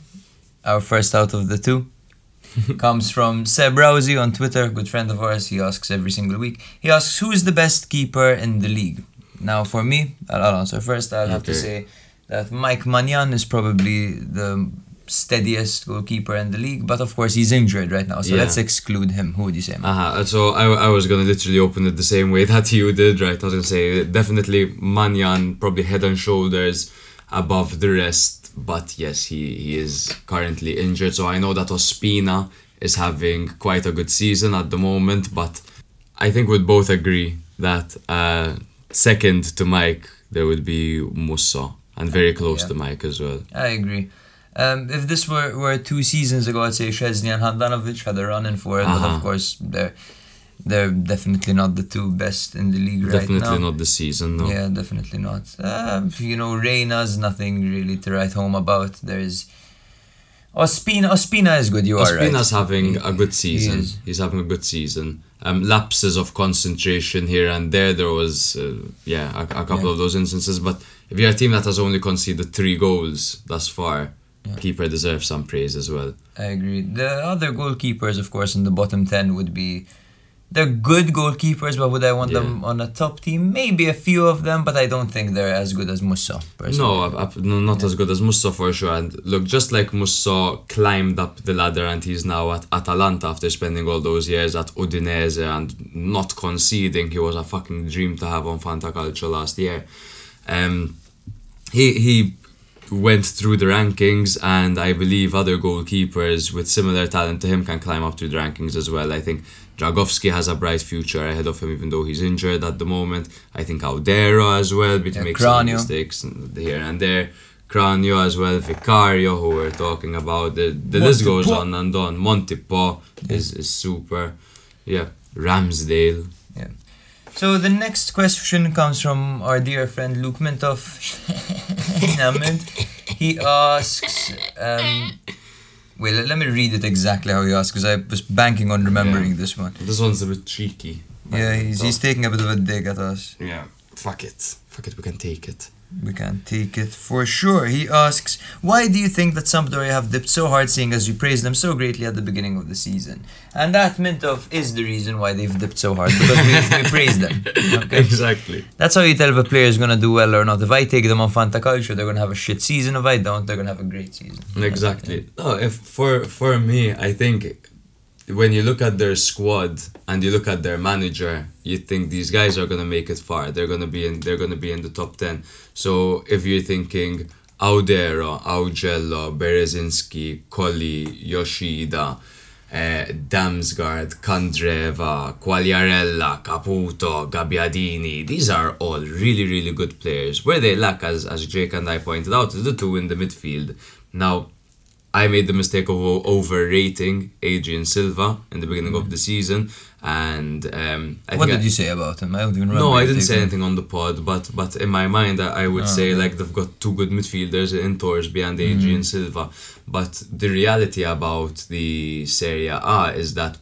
our first out of the two, comes from Seb Rousey on Twitter, good friend of ours. He asks every single week. He asks, "Who is the best keeper in the league?" Now, for me, I'll answer first. I'll have to say that Mike Maignan is probably the steadiest goalkeeper in the league, but of course he's injured right now, so Yeah. let's exclude him. Who would you say? man? Uh-huh. So I, I was gonna literally open it the same way that you did, right? I was gonna say definitely Maignan probably head and shoulders above the rest, but yes, he, he is currently injured. So I know that Ospina is having quite a good season at the moment, but I think we'd both agree that uh, second to Mike there would be Musso and very close Yeah. to Mike as well. I agree. Um, if this were, were two seasons ago, I'd say Szczesny and Handanovic had a run in for it, but Uh-huh. of course they're they're definitely not the two best in the league right now. Definitely not the season, no. Yeah, definitely not. Uh, you know, Reina's nothing really to write home about. There's Ospina. Ospina is good. You are right. Ospina's having a good season. is. He's having a good season. Um, lapses of concentration here and there. There was, uh, yeah, a, a couple Yeah. of those instances. But if you're a team that has only conceded three goals thus far, keeper deserves some praise as well. I agree. The other goalkeepers, of course, in the bottom 10 would be. They're good goalkeepers, but would I want them on a top team? Maybe a few of them, but I don't think they're as good as Musso. Personally. No, no, not as good as Musso for sure. And look, just like Musso climbed up the ladder and he's now at Atalanta after spending all those years at Udinese and not conceding, he was a fucking dream to have on Fantacalcio last year. Um, he he went through the rankings, and I believe other goalkeepers with similar talent to him can climb up through the rankings as well. I think Dragowski has a bright future ahead of him, even though he's injured at the moment. I think Audero as well, but Yeah, makes some mistakes here and there. Cragno as well, Vicario, who we're talking about. The, the list goes on and on. Montipò is, is super. Yeah, Ramsdale. So the next question comes from our dear friend Luke Mintoff. He asks, um, wait, let me read it exactly how he asks because I was banking on remembering Yeah. this one. This one's a bit cheeky. Yeah, he's, he's taking a bit of a dig at us. Yeah, fuck it. Fuck it, we can take it. We can take it for sure. He asks, why do you think that Sampdoria have dipped so hard seeing as you praised them so greatly at the beginning of the season? And that Mintoff is the reason why they've dipped so hard because we, we praised them. Okay? Exactly. That's how you tell if a player is gonna do well or not. If I take them on Fantacalcio, they're gonna have a shit season. If I don't, they're gonna have a great season. Exactly. No, if for for me, I think when you look at their squad and you look at their manager, you think these guys are gonna make it far. They're gonna be in. They're gonna be in the top ten. So if you're thinking Audero, Augello, Bereszynski, Colley, Yoshida. Uh, Damsgaard, Candreva, Quagliarella, Caputo, Gabbiadini. These are all really, really good players. Where they lack, as, as Jake and I pointed out, is the two in the midfield. Now, I made the mistake of overrating Adrien Silva in the beginning of the season, and um, I what did I- you say about him? I don't even remember. no, I didn't say anything on the pod, but but in my mind, I, I would say like they've got two good midfielders in Thorsby and Adrien Silva. But the reality about the Serie A is that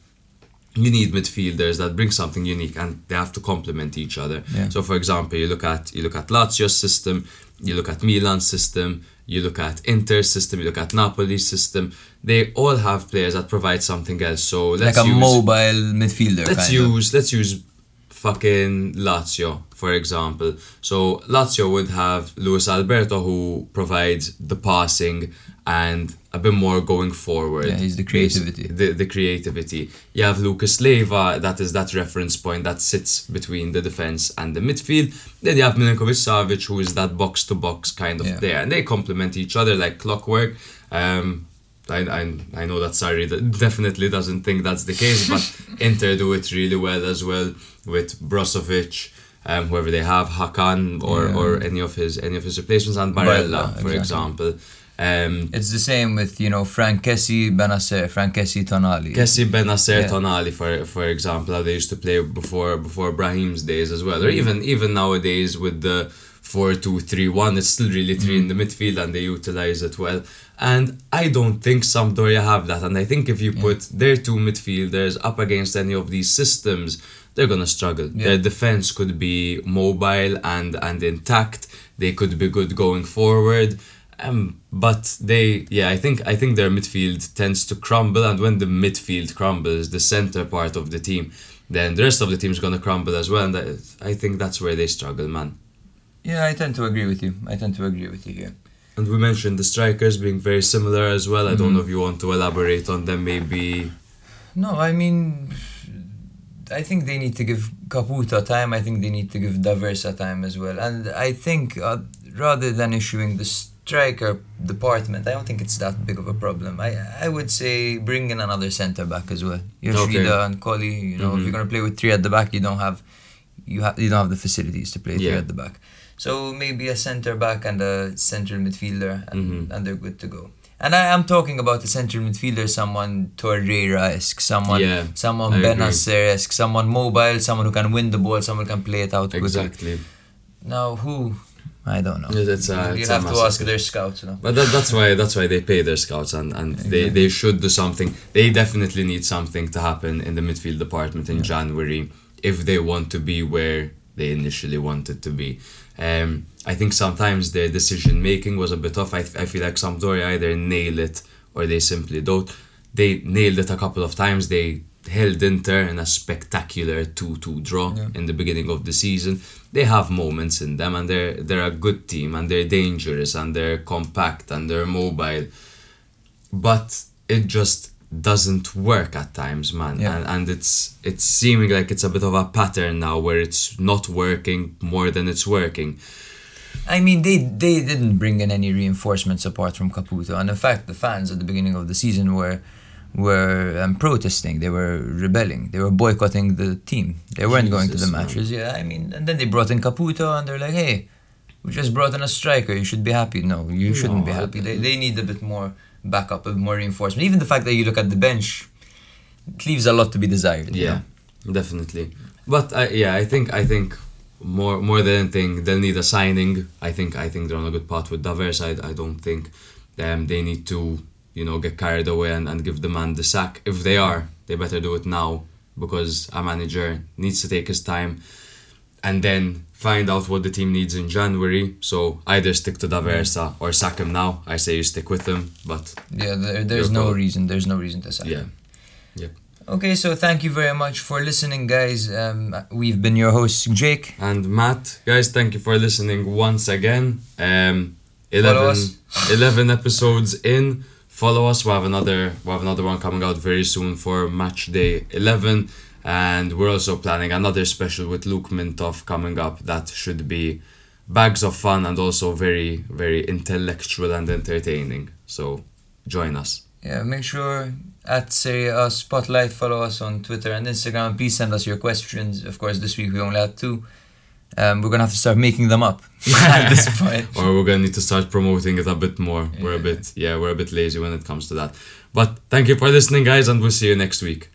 you need midfielders that bring something unique and they have to complement each other. Yeah. So for example, you look at you look at Lazio's system, you look at Milan's system, you look at Inter's system, you look at Napoli's system. They all have players that provide something else. So let's like a use, mobile midfielder. let's kind of. use let's use fucking Lazio for example. So Lazio would have Luis Alberto who provides the passing and a bit more going forward. Yeah, he's the creativity. The, the creativity. You have Lucas Leiva, that is that reference point that sits between the defense and the midfield. Then you have Milinkovic Savic, who is that box to box kind of Yeah. player, and they complement each other like clockwork. Um, I, I, I know that Sarri d- definitely doesn't think that's the case, but Inter do it really well as well with Brozovic, um, whoever they have, Hakan or, Yeah. or any of his any of his replacements, and Barella, Barella, for exactly. example. Um, It's the same with you know Franck Kessie, Bennacer, Franck Kessie, Tonali. Kessie Bennacer Yeah. Tonali, for for example, how they used to play before before Brahim's days as well, or even even nowadays with the four two three one, it's still really 3 in the midfield and they utilize it well. And I don't think Sampdoria have that. And I think if you put their two midfielders up against any of these systems, they're gonna struggle. Yeah. Their defense could be mobile and and intact. They could be good going forward. Um, but they, yeah, I think I think their midfield tends to crumble, and when the midfield crumbles, the center part of the team, then the rest of the team is gonna crumble as well. And I, I think that's where they struggle, man. Yeah, I tend to agree with you. I tend to agree with you here. And we mentioned the strikers being very similar as well. I don't Mm-hmm. know if you want to elaborate on them, maybe. No, I mean, I think they need to give Caputo time. I think they need to give D'Aversa time as well. And I think uh, rather than issuing the striker department, I don't think it's that big of a problem. I I would say bring in another centre back as well. Yoshida Okay. and Colley. You know, if Mhm. you're gonna play with three at the back, you don't have you have you don't have the facilities to play three at the back. So maybe a centre back and a central midfielder, and, Mhm. and they're good to go. And I am talking about a central midfielder, someone Torreira-esque, someone Yeah, someone I agree. Bennacer-esque, someone mobile, someone who can win the ball, someone who can play it out quickly. Exactly. Now who? I don't know. Yeah, that's a- you it's have to ask thing. their scouts. You know. But that, that's why that's why they pay their scouts and, and they, they should do something. They definitely need something to happen in the midfield department in January if they want to be where they initially wanted to be. Um, I think sometimes their decision making was a bit off. I, I feel like Sampdoria either nail it or they simply don't. They nailed it a couple of times. They held Inter in a spectacular 2-2 draw in the beginning of the season. They have moments in them and they're they're a good team and they're dangerous and they're compact and they're mobile. But it just doesn't work at times, man. Yeah. And, and it's it's seeming like it's a bit of a pattern now where it's not working more than it's working. I mean, they they didn't bring in any reinforcements apart from Caputo, and in fact, the fans at the beginning of the season were were um, protesting. They were rebelling. They were boycotting the team. They weren't going to the Jesus, man. matches. Yeah, I mean, and then they brought in Caputo, and they're like, "Hey, we just brought in a striker. You should be happy." No, you shouldn't be happy. They they need a bit more backup, a bit more reinforcement. Even the fact that you look at the bench, it leaves a lot to be desired. you Yeah, know? definitely. But I, yeah, I think I think more more than anything they'll need a signing. I think I think they're on a good path with D'Aversa. I, I don't think um, they need to you know get carried away and, and give the man the sack. If they are, they better do it now because a manager needs to take his time and then find out what the team needs in January. So either stick to D'Aversa or sack him now. I say you stick with him, but Yeah, there, there's no reason. There's no reason to sack. Him. Yeah. Okay, so thank you very much for listening, guys. Um, we've been your hosts, Jake. And Matt, guys, thank you for listening once again. Um, 11, 11 episodes in. Follow us. We have another we have another one coming out very soon for match day 11 and we're also planning another special with Luke Mintoff coming up that should be bags of fun and also very very intellectual and entertaining. So join us. Yeah, make sure at Serie A Spotlight follow us on Twitter and Instagram. Please send us your questions. Of course, this week we only had two. Um, we're gonna have to start making them up at this point. or we're gonna need to start promoting it a bit more. We're a bit yeah, we're a bit lazy when it comes to that. But thank you for listening guys and we'll see you next week.